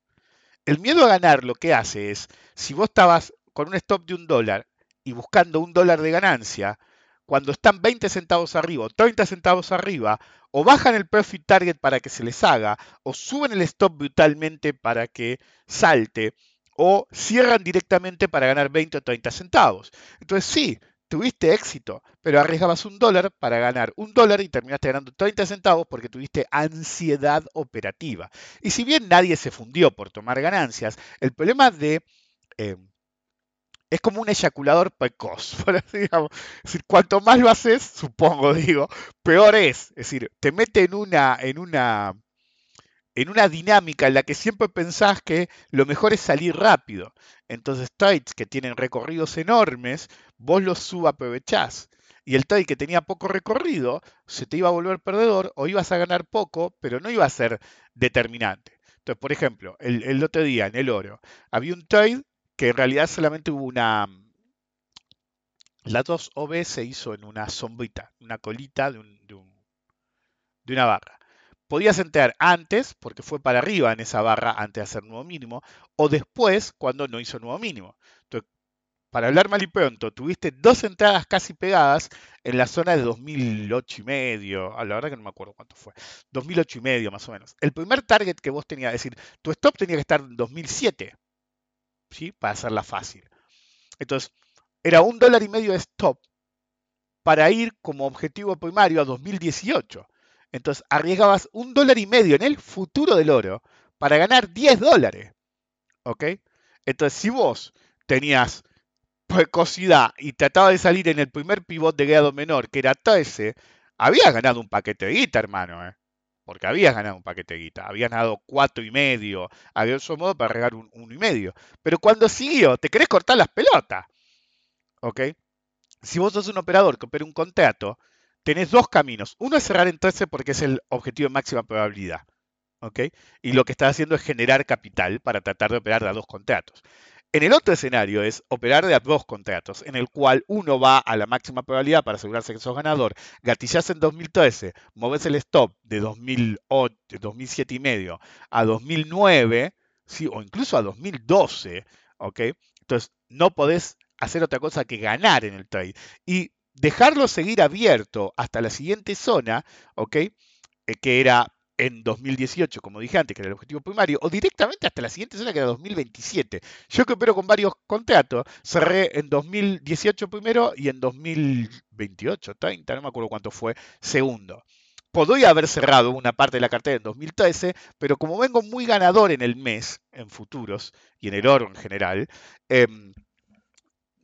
Speaker 3: El miedo a ganar lo que hace es, si vos estabas con un stop de un dólar y buscando un dólar de ganancia, cuando están 20 centavos arriba o 30 centavos arriba, o bajan el profit target para que se les haga, o suben el stop brutalmente para que salte, o cierran directamente para ganar 20 o 30 centavos. Entonces sí, tuviste éxito, pero arriesgabas un dólar para ganar un dólar y terminaste ganando 30 centavos porque tuviste ansiedad operativa. Y si bien nadie se fundió por tomar ganancias, el problema de... Eh, es como un eyaculador precoz, digamos. Es decir, cuanto más lo haces, supongo, digo, peor es. Es decir, te mete en una, en una en una dinámica en la que siempre pensás que lo mejor es salir rápido. Entonces, trades que tienen recorridos enormes, vos los subaprovechás. Y el trade que tenía poco recorrido, se te iba a volver perdedor o ibas a ganar poco, pero no iba a ser determinante. Entonces, por ejemplo, el, otro día en el oro, había un trade que en realidad solamente hubo una... La 2OB se hizo en una sombrita, una colita de, un, de, un, de una barra podías entrar antes, porque fue para arriba en esa barra antes de hacer nuevo mínimo, o después cuando no hizo nuevo mínimo. Para hablar mal y pronto, tuviste dos entradas casi pegadas en la zona de 2008 y medio, a la verdad que no me acuerdo cuánto fue, 2008 y medio más o menos. El primer target que vos tenías, es decir, tu stop tenía que estar en 2007, ¿sí? Para hacerla fácil. Entonces, era un dólar y medio de stop para ir como objetivo primario a 2018. Entonces arriesgabas un dólar y medio en el futuro del oro para ganar 10 dólares. ¿Ok? Entonces si vos tenías precocidad y tratabas de salir en el primer pivot de grado menor, que era 13, habías ganado un paquete de guita, hermano. ¿eh? Porque habías ganado un paquete de guita. Habías ganado cuatro y medio. Había otro modo para regar un uno y medio. Pero cuando siguió, te querés cortar las pelotas. ¿Ok? Si vos sos un operador que opera un contrato, tenés dos caminos. Uno es cerrar en 13 porque es el objetivo de máxima probabilidad. ¿ok? Y lo que estás haciendo es generar capital para tratar de operar a dos contratos. En el otro escenario es operar de a dos contratos, en el cual uno va a la máxima probabilidad para asegurarse que sos ganador, gatillás en 2013, moves el stop de 2008, 2007 y medio a 2009, ¿sí? o incluso a 2012, ¿ok? Entonces no podés hacer otra cosa que ganar en el trade. Y dejarlo seguir abierto hasta la siguiente zona, ¿ok? Eh, que era en 2018, como dije antes, que era el objetivo primario, o directamente hasta la siguiente zona, que era 2027. Yo que opero con varios contratos, cerré en 2018 primero y en 2028, 30, no me acuerdo cuánto fue, segundo. Podría haber cerrado una parte de la cartera en 2013, pero como vengo muy ganador en el mes, en futuros y en el oro en general, eh,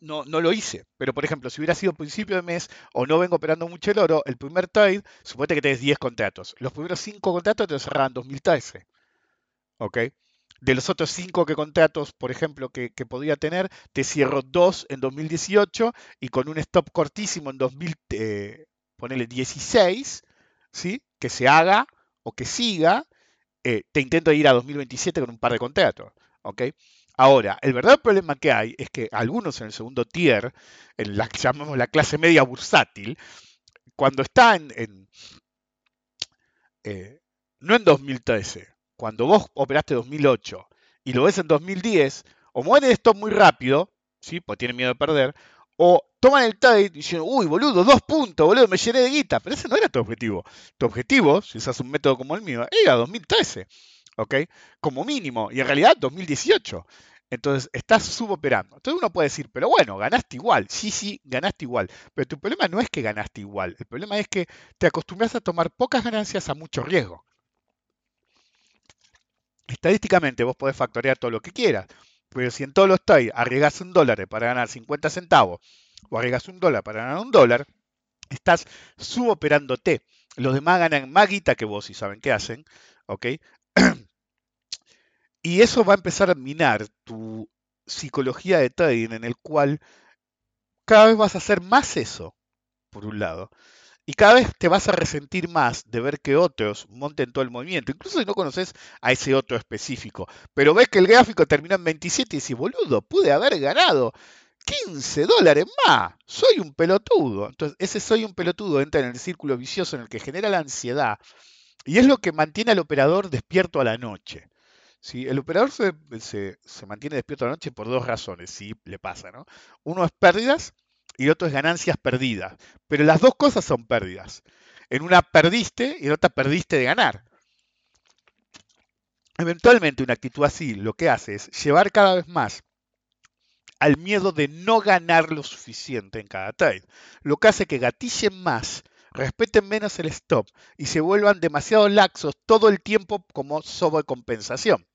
Speaker 3: no, no lo hice. Pero, por ejemplo, si hubiera sido principio de mes o no vengo operando mucho el oro, el primer trade, suponete que tenés 10 contratos. Los primeros 5 contratos te los cerraban en 2013. ¿Ok? De los otros 5 que contratos, por ejemplo, que, podía tener, te cierro 2 en 2018 y con un stop cortísimo en 2016, eh, ¿sí? Que se haga o que siga, eh, te intento ir a 2027 con un par de contratos. ¿Ok? Ahora, el verdadero problema que hay es que algunos en el segundo tier, en la que llamamos la clase media bursátil, cuando está en, eh, no en 2013, cuando vos operaste 2008 y lo ves en 2010, o mueren esto muy rápido, ¿sí? porque tienen miedo de perder, o toman el trade y dicen, uy, boludo, dos puntos, boludo, me llené de guita. Pero ese no era tu objetivo. Tu objetivo, si usas un método como el mío, era 2013. ¿Ok? Como mínimo, y en realidad 2018. Entonces, estás suboperando. Entonces uno puede decir, pero bueno, ganaste igual. Sí, sí, ganaste igual. Pero tu problema no es que ganaste igual. El problema es que te acostumbras a tomar pocas ganancias a mucho riesgo. Estadísticamente vos podés factorear todo lo que quieras. Pero si en todos los trades arriesgas un dólar para ganar 50 centavos o arriesgas un dólar para ganar un dólar, estás suboperándote. Los demás ganan más guita que vos y saben qué hacen. ¿ok? Y eso va a empezar a minar tu psicología de trading en el cual cada vez vas a hacer más eso, por un lado. Y cada vez te vas a resentir más de ver que otros monten todo el movimiento, incluso si no conoces a ese otro específico. Pero ves que el gráfico termina en 27 y dices, boludo, pude haber ganado 15 dólares más. Soy un pelotudo. Entonces, ese soy un pelotudo entra en el círculo vicioso en el que genera la ansiedad. Y es lo que mantiene al operador despierto a la noche. El operador se, mantiene despierto a la noche por dos razones, si le pasa, ¿no? Uno es pérdidas y otro es ganancias perdidas. Pero las dos cosas son pérdidas. En una perdiste y en otra perdiste de ganar. Eventualmente una actitud así lo que hace es llevar cada vez más al miedo de no ganar lo suficiente en cada trade, lo que hace que gatillen más, respeten menos el stop y se vuelvan demasiado laxos todo el tiempo como sobrecompensación.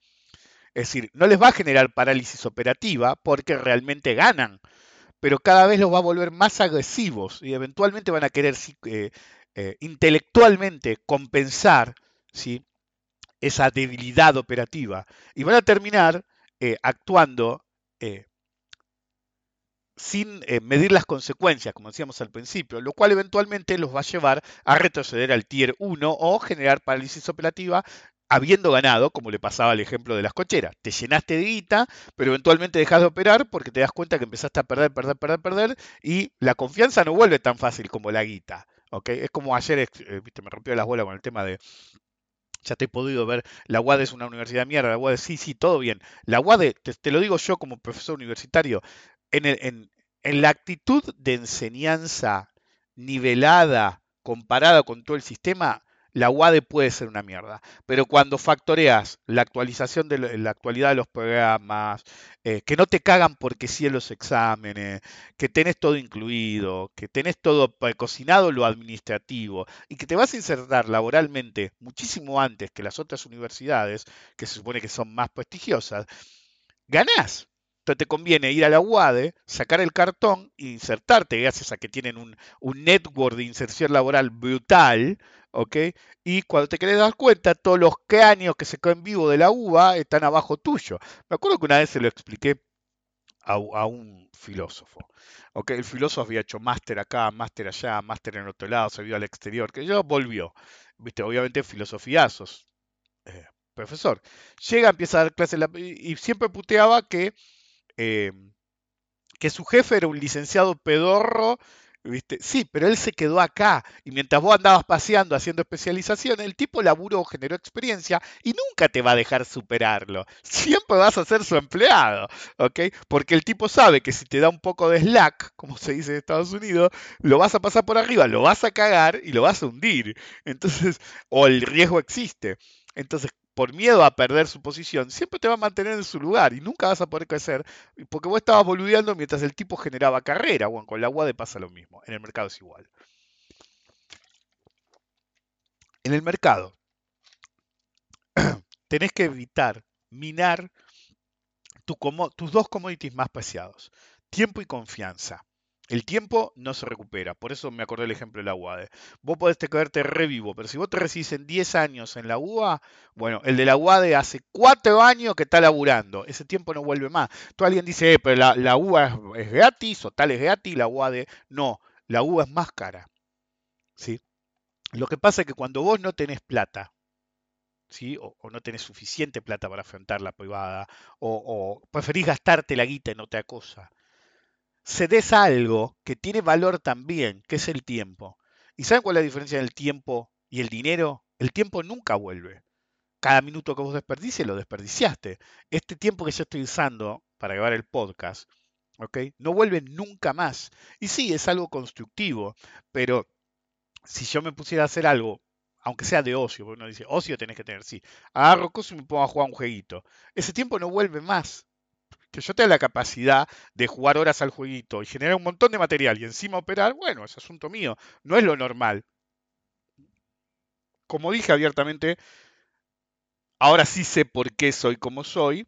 Speaker 3: Es decir, no les va a generar parálisis operativa porque realmente ganan, pero cada vez los va a volver más agresivos y eventualmente van a querer eh, eh, intelectualmente compensar ¿sí? esa debilidad operativa y van a terminar eh, actuando sin medir las consecuencias, como decíamos al principio, lo cual eventualmente los va a llevar a retroceder al tier 1 o generar parálisis operativa habiendo ganado, como le pasaba el ejemplo de las cocheras. Te llenaste de guita, pero eventualmente dejas de operar porque te das cuenta que empezaste a perder, perder, perder, perder, y la confianza no vuelve tan fácil como la guita. Es como ayer, eh, me rompió las bolas con el tema de ya te he podido ver, la UAD es una universidad mierda, la UAD sí, sí, todo bien. La UAD, te, lo digo yo como profesor universitario, en, la actitud de enseñanza nivelada comparada con todo el sistema, la UADE puede ser una mierda. Pero cuando factoreas la actualización de la actualidad de los programas, eh, que no te cagan porque sí en los exámenes, que tenés todo incluido, que tenés todo cocinado lo administrativo y que te vas a insertar laboralmente muchísimo antes que las otras universidades, que se supone que son más prestigiosas, ganás. Entonces te conviene ir a la UADE, sacar el cartón e insertarte, gracias a que tienen un, un network de inserción laboral brutal, ¿ok? Y cuando te querés dar cuenta, todos los cráneos que se caen vivo de la uva están abajo tuyo. Me acuerdo que una vez se lo expliqué a, un filósofo. ¿ok? El filósofo había hecho máster acá, máster allá, máster en otro lado, se vio al exterior, que yo volvió. Viste, obviamente filosofiazos. Eh, profesor. Llega, empieza a dar clases y, siempre puteaba que, eh, que su jefe era un licenciado pedorro ¿Viste? Sí, pero él se quedó acá y mientras vos andabas paseando haciendo especialización, el tipo laburó, generó experiencia y nunca te va a dejar superarlo. Siempre vas a ser su empleado, ¿ok? Porque el tipo sabe que si te da un poco de slack, como se dice en Estados Unidos, lo vas a pasar por arriba, lo vas a cagar y lo vas a hundir. Entonces, o el riesgo existe. Entonces, por miedo a perder su posición, siempre te va a mantener en su lugar y nunca vas a poder crecer porque vos estabas boludeando mientras el tipo generaba carrera. Bueno, con la UAD pasa lo mismo, en el mercado es igual. En el mercado tenés que evitar minar tus dos commodities más preciados, tiempo y confianza. El tiempo no se recupera, por eso me acordé el ejemplo de la UAD. Vos podés te quedarte revivo, pero si vos te recibís en 10 años en la UA, bueno, el de la UAD hace 4 años que está laburando, ese tiempo no vuelve más. Tú alguien dice, eh, pero la, la UA es, gratis o tal es gratis, la UAD no, la UA es más cara. ¿sí? Lo que pasa es que cuando vos no tenés plata, ¿sí? O, no tenés suficiente plata para afrontar la privada, o, o preferís gastarte la guita en otra cosa, cedes algo que tiene valor también, que es el tiempo. ¿Y saben cuál es la diferencia del tiempo y el dinero? El tiempo nunca vuelve. Cada minuto que vos desperdicies lo desperdiciaste. Este tiempo que yo estoy usando para grabar el podcast, ¿ok? No vuelve nunca más. Y sí, es algo constructivo, pero si yo me pusiera a hacer algo, aunque sea de ocio, porque uno dice, ocio tenés que tener, sí, agarro cosas y me pongo a jugar un jueguito. Ese tiempo no vuelve más que yo tenga la capacidad de jugar horas al jueguito y generar un montón de material y encima operar, bueno, es asunto mío, no es lo normal. Como dije abiertamente, ahora sí sé por qué soy como soy.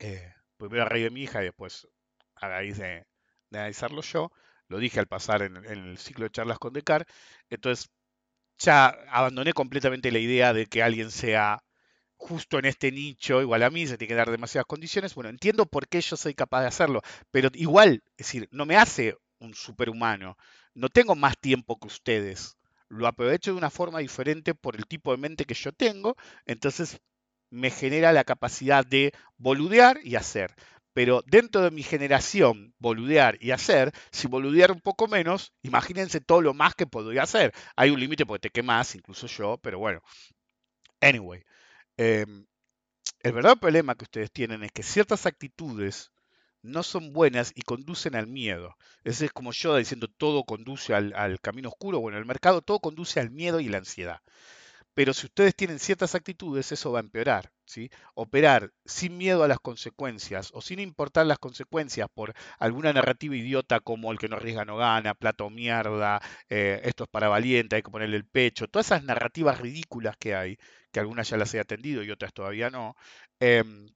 Speaker 3: Eh, primero a raíz de mi hija y después a raíz de, analizarlo yo. Lo dije al pasar en, en, el ciclo de charlas con Decar. Entonces ya abandoné completamente la idea de que alguien sea justo en este nicho, igual a mí, se tiene que dar demasiadas condiciones. Bueno, entiendo por qué yo soy capaz de hacerlo, pero igual, es decir, no me hace un superhumano. No tengo más tiempo que ustedes. Lo aprovecho de una forma diferente por el tipo de mente que yo tengo, entonces me genera la capacidad de boludear y hacer. Pero dentro de mi generación, boludear y hacer, si boludear un poco menos, imagínense todo lo más que podría hacer. Hay un límite porque te quemas, incluso yo, pero bueno. Anyway, Em, el verdadero problema que ustedes tienen es que ciertas actitudes no son buenas y conducen al miedo. Ese es como yo diciendo todo conduce al, camino oscuro. Bueno, en el mercado todo conduce al miedo y la ansiedad. pero si ustedes tienen ciertas actitudes, eso va a empeorar. ¿sí? Operar sin miedo a las consecuencias o sin importar las consecuencias por alguna narrativa idiota como el que no arriesga no gana, plato mierda, eh, esto es para valiente, hay que ponerle el pecho, todas esas narrativas ridículas que hay, que algunas ya las he atendido y otras todavía no, em,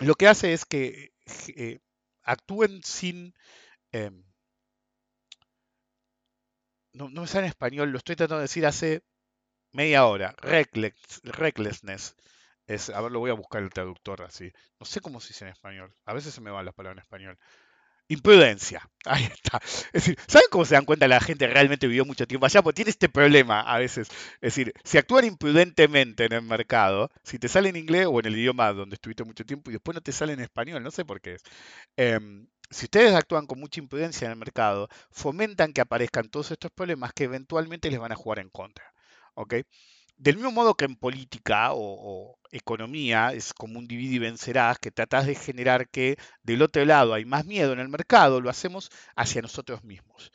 Speaker 3: lo que hace es que eh, actúen sin... Em, no, no me sale en español, lo estoy tratando de decir hace media hora. recklessness. Es, a ver, lo voy a buscar el traductor así. No sé cómo se dice en español. A veces se me van las palabras en español. Imprudencia. Ahí está. Es decir, ¿saben cómo se dan cuenta la gente realmente vivió mucho tiempo allá? Porque tiene este problema a veces. Es decir, si actúan imprudentemente en el mercado, si te sale en inglés o en el idioma donde estuviste mucho tiempo y después no te sale en español, no sé por qué es. Em, si ustedes actúan con mucha imprudencia en el mercado, fomentan que aparezcan todos estos problemas que eventualmente les van a jugar en contra. ¿ok? Del mismo modo que en política o, economía es como un divide y vencerás, que tratás de generar que del otro lado hay más miedo en el mercado, lo hacemos hacia nosotros mismos.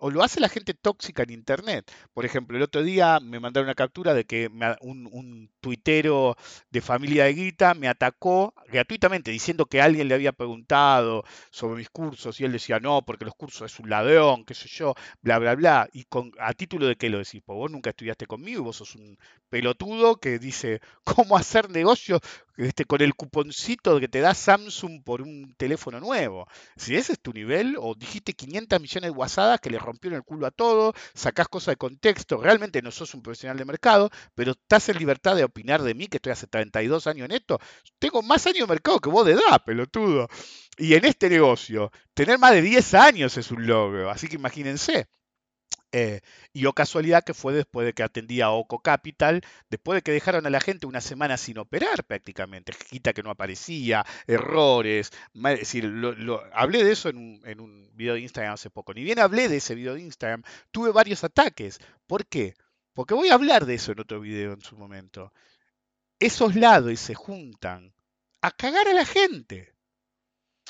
Speaker 3: O lo hace la gente tóxica en Internet. Por ejemplo, el otro día me mandaron una captura de que un, tuitero de familia de Guita me atacó gratuitamente diciendo que alguien le había preguntado sobre mis cursos y él decía, no, porque los cursos es un ladrón, qué sé yo, bla, bla, bla. Y con, a título de qué lo decís, pues vos nunca estudiaste conmigo, vos sos un pelotudo que dice cómo hacer negocio este, con el cuponcito que te da Samsung por un teléfono nuevo. Si ese es tu nivel, o dijiste 500 millones de guasadas que le rompieron el culo a todo, sacás cosas de contexto, realmente no sos un profesional de mercado, pero estás en libertad de opinar de mí, que estoy hace 32 años en esto. Tengo más años de mercado que vos de edad, pelotudo. Y en este negocio, tener más de 10 años es un logro, así que imagínense. Eh, y o casualidad que fue después de que atendía a Oco Capital, después de que dejaron a la gente una semana sin operar prácticamente, quita que no aparecía, errores, es decir, lo, hablé de eso en un, en un, video de Instagram hace poco. Ni bien hablé de ese video de Instagram, tuve varios ataques. ¿Por qué? Porque voy a hablar de eso en otro video en su momento. Esos lados se juntan a cagar a la gente.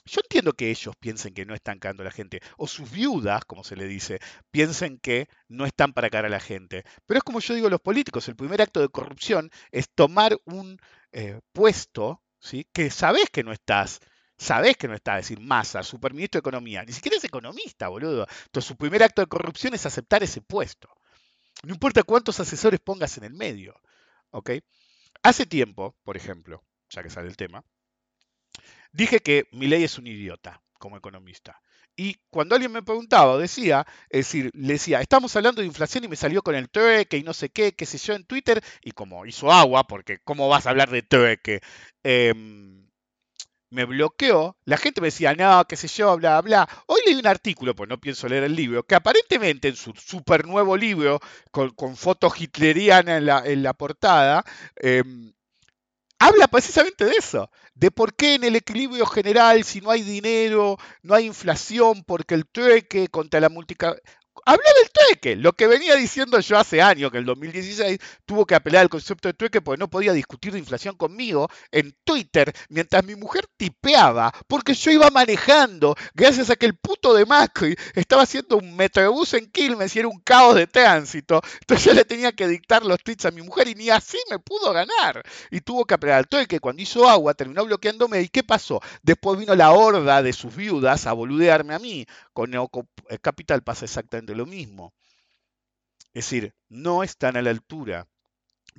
Speaker 3: Yo entiendo que ellos piensen que no están cagando a la gente, o sus viudas, como se le dice, piensen que no están para cagar a la gente. Pero es como yo digo los políticos, el primer acto de corrupción es tomar un eh, puesto ¿sí? que sabés que no estás, sabés que no estás, es decir, Massa, superministro de Economía, ni siquiera es economista, boludo. Entonces su primer acto de corrupción es aceptar ese puesto. No importa cuántos asesores pongas en el medio. ¿ok? Hace tiempo, por ejemplo, ya que sale el tema, Dije que mi ley es un idiota como economista. Y cuando alguien me preguntaba, decía, es decir, le decía, estamos hablando de inflación y me salió con el trueque y no sé qué, qué sé yo, en Twitter, y como hizo agua, porque ¿cómo vas a hablar de trueque? Em, me bloqueó, la gente me decía, no, qué sé yo, bla, bla. Hoy leí un artículo, pues no pienso leer el libro, que aparentemente en su super nuevo libro, con, con foto hitleriana en la, en la portada, em, habla precisamente de eso, de por qué en el equilibrio general, si no hay dinero, no hay inflación, porque el trueque contra la habla del trueque, lo que venía diciendo yo hace años, que en el 2016 tuvo que apelar al concepto de trueque porque no podía discutir de inflación conmigo en Twitter, mientras mi mujer tipeaba, porque yo iba manejando, gracias a que el puto de Macri estaba haciendo un metrobús en Quilmes y era un caos de tránsito, entonces yo le tenía que dictar los tweets a mi mujer y ni así me pudo ganar. Y tuvo que apelar al trueque, cuando hizo agua terminó bloqueándome, ¿y qué pasó? Después vino la horda de sus viudas a boludearme a mí, con Capital pasa exactamente lo mismo. Es decir, no están a la altura.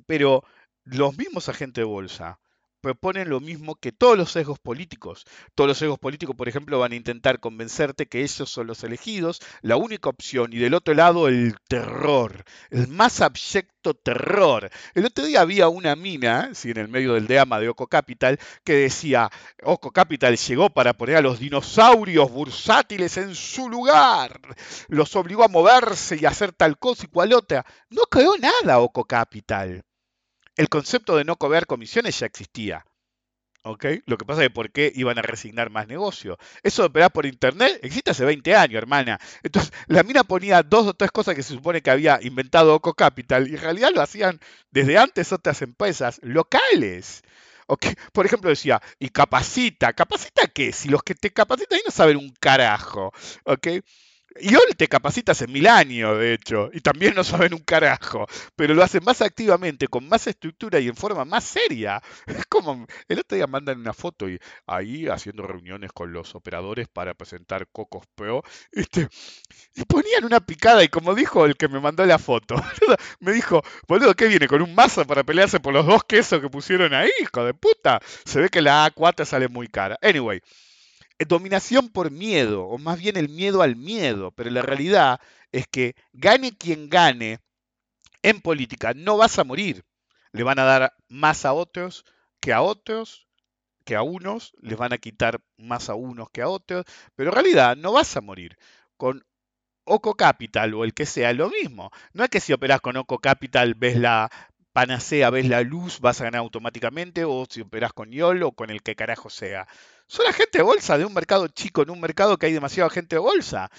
Speaker 3: Pero los mismos agentes de bolsa proponen lo mismo que todos los sesgos políticos. Todos los sesgos políticos, por ejemplo, van a intentar convencerte que ellos son los elegidos, la única opción, y del otro lado el terror, el más abyecto terror. El otro día había una mina, si en el medio del deama de Oco Capital, que decía, Oco Capital llegó para poner a los dinosaurios bursátiles en su lugar, los obligó a moverse y a hacer tal cosa y cual otra. No creó nada Oco Capital el concepto de no cobrar comisiones ya existía. ¿ok? Lo que pasa es que por qué iban a resignar más negocio. Eso de operar por internet existe hace 20 años, hermana. Entonces, la mina ponía dos o tres cosas que se supone que había inventado Oco Capital y en realidad lo hacían desde antes otras empresas locales. ¿ok? Por ejemplo, decía, y capacita. ¿Capacita qué? Si los que te capacitan ahí no saben un carajo. ¿ok? Hoy te capacitas en mil años, de hecho, y también no saben un carajo, pero lo hacen más activamente, con más estructura y en forma más seria. Es como, el otro día mandan una foto y ahí haciendo reuniones con los operadores para presentar Cocos Pro, este, y ponían una picada y como dijo el que me mandó la foto, me dijo, boludo, ¿qué viene? ¿Con un mazo para pelearse por los dos quesos que pusieron ahí, hijo de puta? Se ve que la A4 sale muy cara. Anyway, dominación por miedo, o más bien el miedo al miedo, pero la realidad es que gane quien gane en política, no vas a morir. Le van a dar más a otros que a otros, que a unos, les van a quitar más a unos que a otros, pero en realidad no vas a morir. Con Oco Capital o el que sea, lo mismo. No es que si operas con Oco Capital ves la panacea, ves la luz, vas a ganar automáticamente, o si operas con YOL o con el que carajo sea. Son agentes de bolsa de un mercado chico en un mercado que hay demasiado gente de bolsa.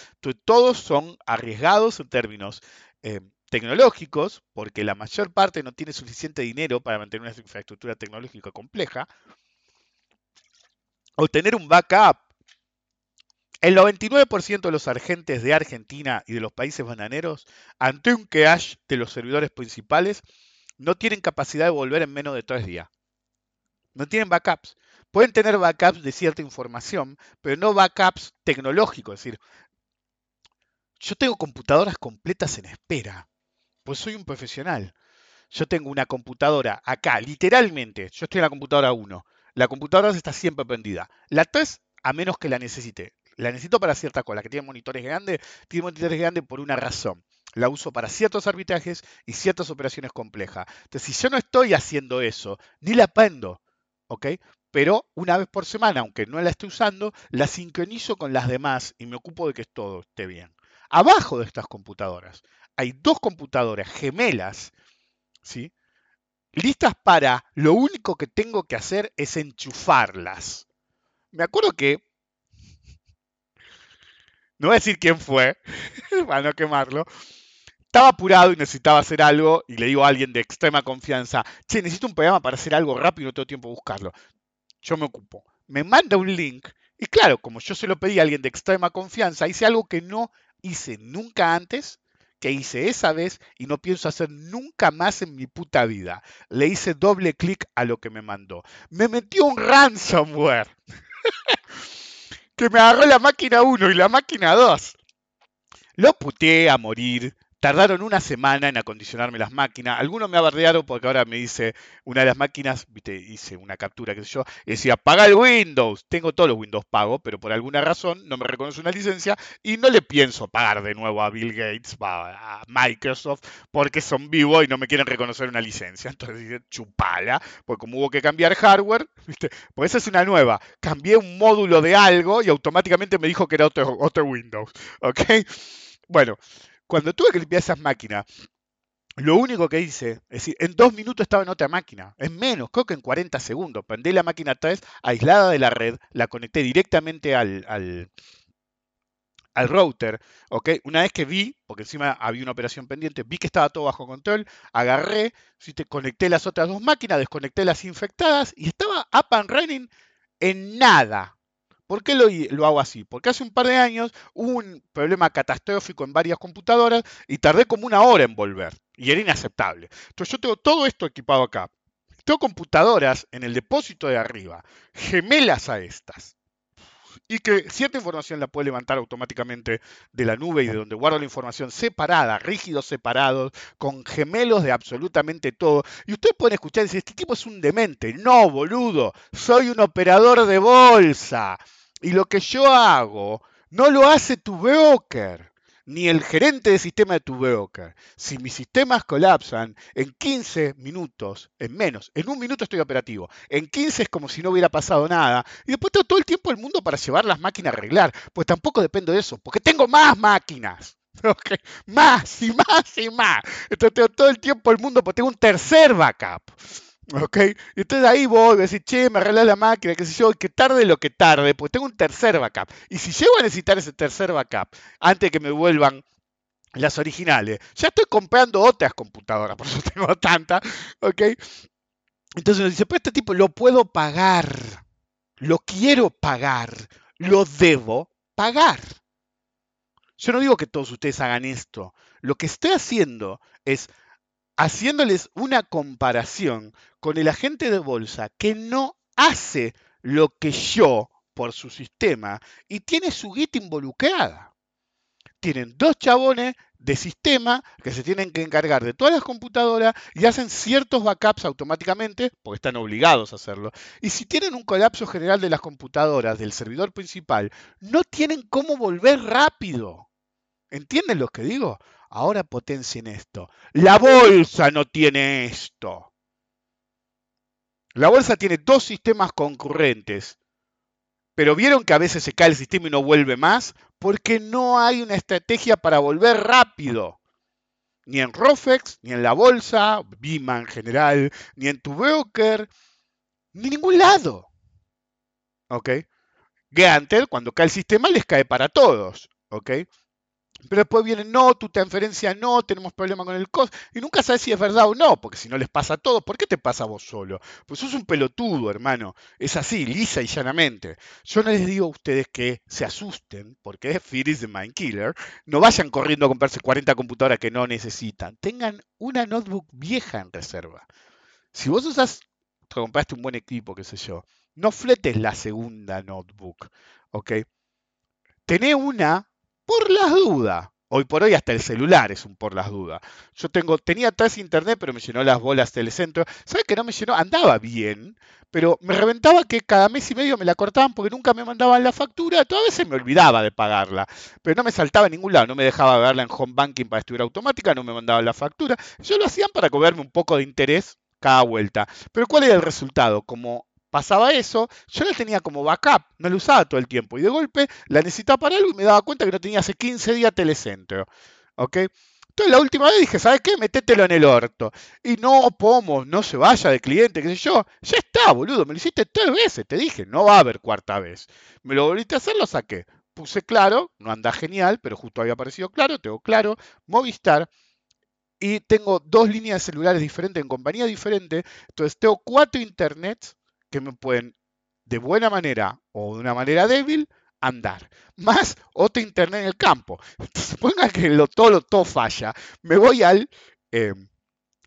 Speaker 3: todos son arriesgados en términos eh, tecnológicos, porque la mayor parte no tiene suficiente dinero para mantener una infraestructura tecnológica compleja. O tener un backup. El 99% de los agentes de Argentina y de los países bananeros, ante un cache de los servidores principales, no tienen capacidad de volver en menos de tres días. No tienen backups. Pueden tener backups de cierta información, pero no backups tecnológicos. Es decir, yo tengo computadoras completas en espera, pues soy un profesional. Yo tengo una computadora acá, literalmente, yo estoy en la computadora 1. La computadora está siempre prendida. La 3, a menos que la necesite. La necesito para cierta cosa. Que tiene monitores grandes, tiene monitores grandes por una razón. La uso para ciertos arbitrajes y ciertas operaciones complejas. Entonces, si yo no estoy haciendo eso, ni la prendo. ¿ok? pero una vez por semana, aunque no la esté usando, la sincronizo con las demás y me ocupo de que todo esté bien. Abajo de estas computadoras hay dos computadoras gemelas, ¿sí? listas para lo único que tengo que hacer es enchufarlas. Me acuerdo que, no voy a decir quién fue, para no quemarlo, estaba apurado y necesitaba hacer algo y le digo a alguien de extrema confianza, che, necesito un programa para hacer algo rápido y no tengo tiempo de buscarlo yo me ocupo. Me manda un link y claro, como yo se lo pedí a alguien de extrema confianza, hice algo que no hice nunca antes, que hice esa vez y no pienso hacer nunca más en mi puta vida. Le hice doble clic a lo que me mandó. Me metió un ransomware. que me agarró la máquina 1 y la máquina 2. Lo puteé a morir, Tardaron una semana en acondicionarme las máquinas. Algunos me ha bardeado porque ahora me dice una de las máquinas, viste, hice una captura, qué sé yo, decía, paga el Windows. Tengo todos los Windows pagos, pero por alguna razón no me reconoce una licencia y no le pienso pagar de nuevo a Bill Gates, a Microsoft, porque son vivos y no me quieren reconocer una licencia. Entonces dice, chupala, porque como hubo que cambiar hardware, viste, pues esa es una nueva. Cambié un módulo de algo y automáticamente me dijo que era otro, otro Windows. ¿Ok? Bueno. Cuando tuve que limpiar esas máquinas, lo único que hice, es decir, en dos minutos estaba en otra máquina, en menos, creo que en 40 segundos. Prendí la máquina 3 aislada de la red, la conecté directamente al, al, router, ¿ok? Una vez que vi, porque encima había una operación pendiente, vi que estaba todo bajo control, agarré, conecté las otras dos máquinas, desconecté las infectadas y estaba up and running en nada. ¿Por qué lo, hago así? Porque hace un par de años hubo un problema catastrófico en varias computadoras y tardé como una hora en volver. Y era inaceptable. Entonces yo tengo todo esto equipado acá. Tengo computadoras en el depósito de arriba, gemelas a estas y que cierta información la puede levantar automáticamente de la nube y de donde guardo la información separada, rígidos separados, con gemelos de absolutamente todo. Y ustedes pueden escuchar y decir, este tipo es un demente. No, boludo, soy un operador de bolsa. Y lo que yo hago no lo hace tu broker ni el gerente de sistema de tu broker. Si mis sistemas colapsan, en 15 minutos, en menos, en un minuto estoy operativo, en 15 es como si no hubiera pasado nada, y después tengo todo el tiempo del mundo para llevar las máquinas a arreglar, pues tampoco dependo de eso, porque tengo más máquinas. Más y más y más. Entonces tengo todo el tiempo del mundo porque tengo un tercer backup. ¿Ok? Y entonces ahí voy a decir, che, me arreglás la máquina, qué sé yo, que tarde lo que tarde, pues tengo un tercer backup. Y si llego a necesitar ese tercer backup, antes de que me vuelvan las originales, ya estoy comprando otras computadoras, por eso tengo tantas, ¿ok? Entonces me dice, pues este tipo lo puedo pagar, lo quiero pagar, lo debo pagar. Yo no digo que todos ustedes hagan esto. Lo que estoy haciendo es haciéndoles una comparación con el agente de bolsa que no hace lo que yo por su sistema y tiene su git involucrada. Tienen dos chabones de sistema que se tienen que encargar de todas las computadoras y hacen ciertos backups automáticamente, porque están obligados a hacerlo. Y si tienen un colapso general de las computadoras del servidor principal, no tienen cómo volver rápido. ¿Entienden lo que digo? Ahora potencien esto. La bolsa no tiene esto. La bolsa tiene dos sistemas concurrentes. Pero vieron que a veces se cae el sistema y no vuelve más porque no hay una estrategia para volver rápido. Ni en Rofex, ni en la bolsa, Bima en general, ni en tu broker, ni ningún lado. ¿Ok? Gantel, cuando cae el sistema, les cae para todos. ¿Ok? Pero después viene, no, tu transferencia no, tenemos problema con el costo. Y nunca sabes si es verdad o no, porque si no les pasa a todos, ¿por qué te pasa a vos solo? Pues sos un pelotudo, hermano. Es así, lisa y llanamente. Yo no les digo a ustedes que se asusten, porque Fear is the Mind Killer. No vayan corriendo a comprarse 40 computadoras que no necesitan. Tengan una notebook vieja en reserva. Si vos usas, te compraste un buen equipo, qué sé yo, no fletes la segunda notebook, ¿ok? Tené una por las dudas. Hoy por hoy hasta el celular es un por las dudas. Yo tengo, tenía tres internet, pero me llenó las bolas telecentro. ¿Sabes que no me llenó? Andaba bien, pero me reventaba que cada mes y medio me la cortaban porque nunca me mandaban la factura. Todas veces me olvidaba de pagarla, pero no me saltaba en ningún lado. No me dejaba verla en home banking para estudiar automática, no me mandaban la factura. Yo lo hacían para cobrarme un poco de interés cada vuelta. Pero ¿cuál era el resultado? Como pasaba eso, yo la tenía como backup, no la usaba todo el tiempo. Y de golpe la necesitaba para algo y me daba cuenta que no tenía hace 15 días telecentro. ¿Ok? Entonces la última vez dije, ¿sabes qué? Metételo en el orto. Y no, pomo, no se vaya de cliente, qué sé yo. Ya está, boludo, me lo hiciste tres veces, te dije, no va a haber cuarta vez. Me lo volviste a hacer, lo saqué. Puse claro, no anda genial, pero justo había aparecido claro, tengo claro, Movistar. Y tengo dos líneas de celulares diferentes en compañía diferente. Entonces tengo cuatro internets que me pueden, de buena manera o de una manera débil, andar. Más otro internet en el campo. Suponga que lo, todo, todo falla. Me voy al... Eh,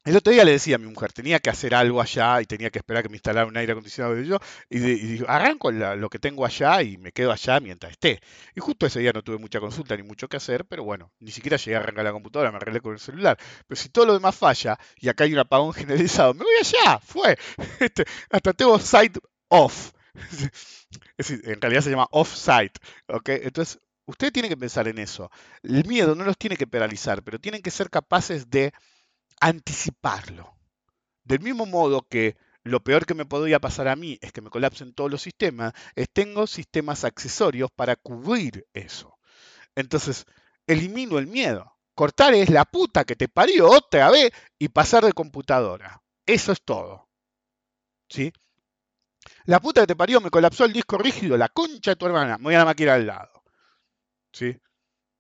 Speaker 3: el otro día le decía a mi mujer, tenía que hacer algo allá y tenía que esperar que me instalara un aire acondicionado y yo, y, digo, arranco lo que tengo allá y me quedo allá mientras esté. Y justo ese día no tuve mucha consulta ni mucho que hacer, pero bueno, ni siquiera llegué a arrancar la computadora, me arreglé con el celular. Pero si todo lo demás falla y acá hay un apagón generalizado, me voy allá, fue. Este, hasta tengo site off. Es decir, en realidad se llama off-site. Entonces, usted tiene que pensar en eso. El miedo no los tiene que penalizar, pero tienen que ser capaces de anticiparlo. Del mismo modo que lo peor que me podría pasar a mí es que me colapsen todos los sistemas, es tengo sistemas accesorios para cubrir eso. Entonces, elimino el miedo. Cortar es la puta que te parió otra vez y pasar de computadora. Eso es todo. ¿Sí? La puta que te parió me colapsó el disco rígido, la concha de tu hermana. Me voy a la máquina al lado. ¿Sí?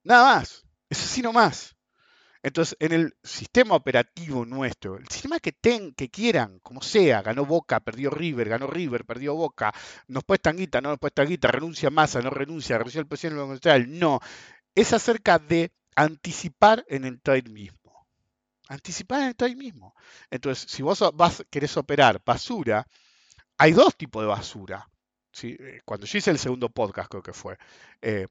Speaker 3: Nada más. Es así nomás. Entonces, en el sistema operativo nuestro, el sistema que ten, que quieran, como sea, ganó Boca, perdió River, ganó River, perdió Boca, nos puesta guita, no nos puesta guita, renuncia Massa, no renuncia, renunció el presidente del Central, no. Es acerca de anticipar en el trade mismo. Anticipar en el trade mismo. Entonces, si vos vas, querés operar basura, hay dos tipos de basura. Eh, cuando yo hice el segundo podcast, creo que fue, eh,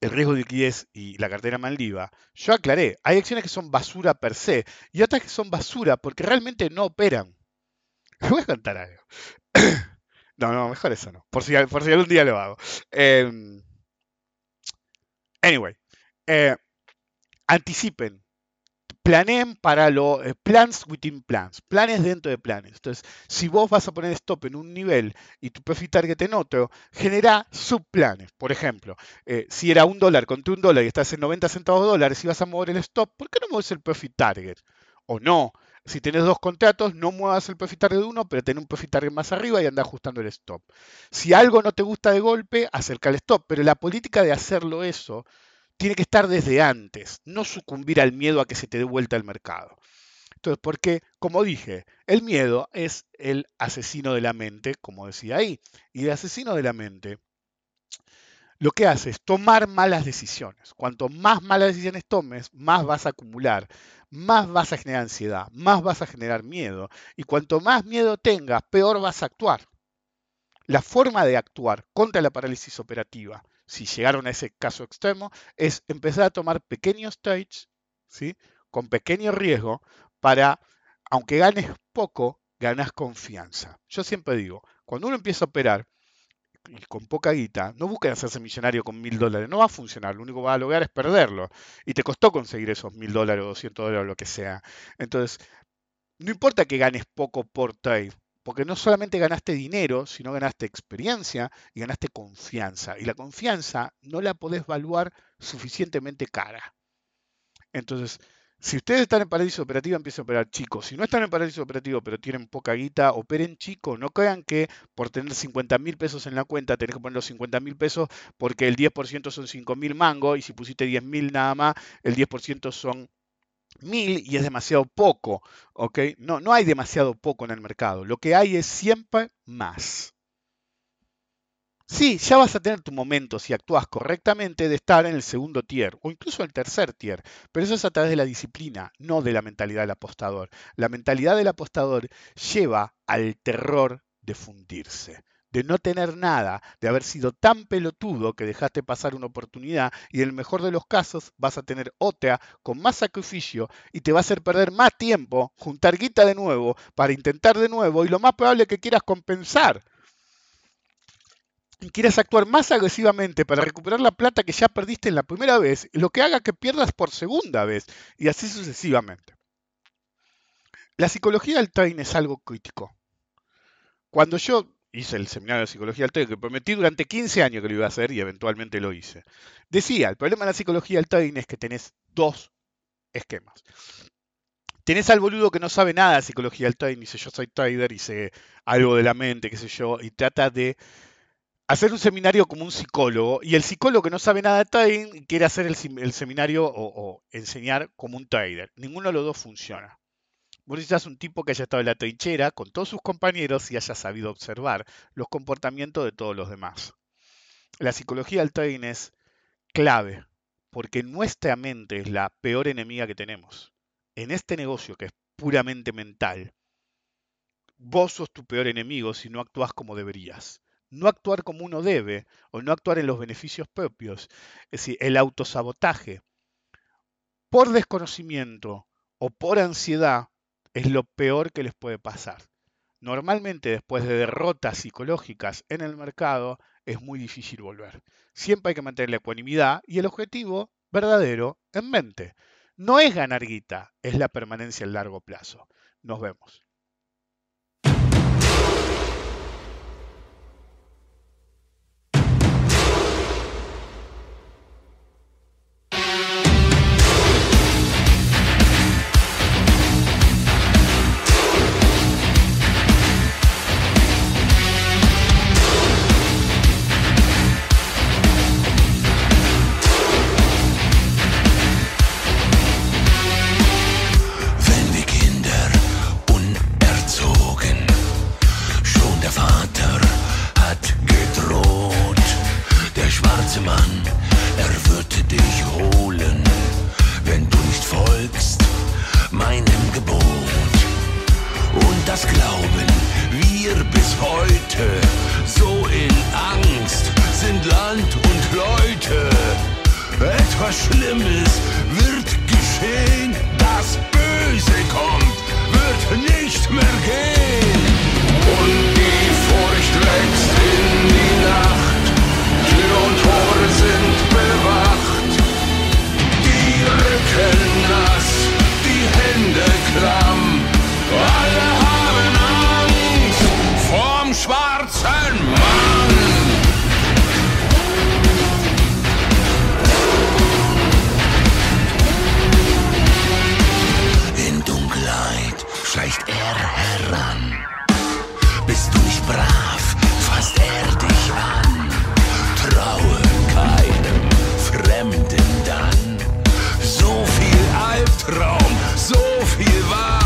Speaker 3: el riesgo de liquidez y la cartera Maldiva, yo aclaré, hay acciones que son basura per se y otras que son basura porque realmente no operan. voy a contar algo. no, no, mejor eso no, por si, por si algún día lo hago. Em, anyway, eh, anticipen planeen para los eh, plans within plans, planes dentro de planes. Entonces, si vos vas a poner stop en un nivel y tu profit target en otro, genera subplanes. Por ejemplo, eh, si era un dólar contra un dólar y estás en 90 centavos de dólares y vas a mover el stop, ¿por qué no mueves el profit target? O no, si tenés dos contratos, no muevas el profit target de uno, pero ten un profit target más arriba y anda ajustando el stop. Si algo no te gusta de golpe, acerca el stop. Pero la política de hacerlo eso tiene que estar desde antes, no sucumbir al miedo a que se te dé vuelta el mercado. Entonces, porque, como dije, el miedo es el asesino de la mente, como decía ahí, y el asesino de la mente lo que hace es tomar malas decisiones. Cuanto más malas decisiones tomes, más vas a acumular, más vas a generar ansiedad, más vas a generar miedo. Y cuanto más miedo tengas, peor vas a actuar. La forma de actuar contra la parálisis operativa, si llegaron a ese caso extremo, es empezar a tomar pequeños trades, ¿sí? con pequeño riesgo, para, aunque ganes poco, ganas confianza. Yo siempre digo, cuando uno empieza a operar, con poca guita, no busquen hacerse millonario con mil dólares, no va a funcionar, lo único que va a lograr es perderlo. Y te costó conseguir esos mil dólares o doscientos dólares o lo que sea. Entonces, no importa que ganes poco por trade, porque no solamente ganaste dinero, sino ganaste experiencia y ganaste confianza. Y la confianza no la podés evaluar suficientemente cara. Entonces, si ustedes están en paraíso operativo, empiecen a operar chicos. Si no están en paraíso operativo, pero tienen poca guita, operen chicos. No crean que por tener 50 mil pesos en la cuenta, tenés que poner los 50 mil pesos porque el 10% son 5 mil mangos y si pusiste 10 mil nada más, el 10% son mil y es demasiado poco. ¿ok? No, no hay demasiado poco en el mercado. Lo que hay es siempre más. Sí, ya vas a tener tu momento, si actúas correctamente, de estar en el segundo tier o incluso en el tercer tier, pero eso es a través de la disciplina, no de la mentalidad del apostador. La mentalidad del apostador lleva al terror de fundirse, de no tener nada, de haber sido tan pelotudo que dejaste pasar una oportunidad y en el mejor de los casos vas a tener otra con más sacrificio y te va a hacer perder más tiempo, juntar guita de nuevo para intentar de nuevo y lo más probable es que quieras compensar quieras actuar más agresivamente para recuperar la plata que ya perdiste en la primera vez, lo que haga que pierdas por segunda vez, y así sucesivamente. La psicología del trading es algo crítico. Cuando yo hice el seminario de psicología trading, que prometí durante 15 años que lo iba a hacer y eventualmente lo hice, decía, el problema de la psicología trading es que tenés dos esquemas. Tenés al boludo que no sabe nada de psicología del trading, dice yo soy trader y sé algo de la mente, qué sé yo, y trata de hacer un seminario como un psicólogo y el psicólogo que no sabe nada de trading quiere hacer el, seminario o, enseñar como un trader. Ninguno de los dos funciona. Vos necesitas un tipo que haya estado en la trinchera con todos sus compañeros y haya sabido observar los comportamientos de todos los demás. La psicología del trading es clave porque nuestra mente es la peor enemiga que tenemos. En este negocio que es puramente mental, vos sos tu peor enemigo si no actúas como deberías no actuar como uno debe o no actuar en los beneficios propios. Es decir, el autosabotaje por desconocimiento o por ansiedad es lo peor que les puede pasar. Normalmente después de derrotas psicológicas en el mercado es muy difícil volver. Siempre hay que mantener la ecuanimidad y el objetivo verdadero en mente. No es ganar guita, es la permanencia a largo plazo. Nos vemos.
Speaker 2: dann so viel Albtraum, so viel Wahrheit.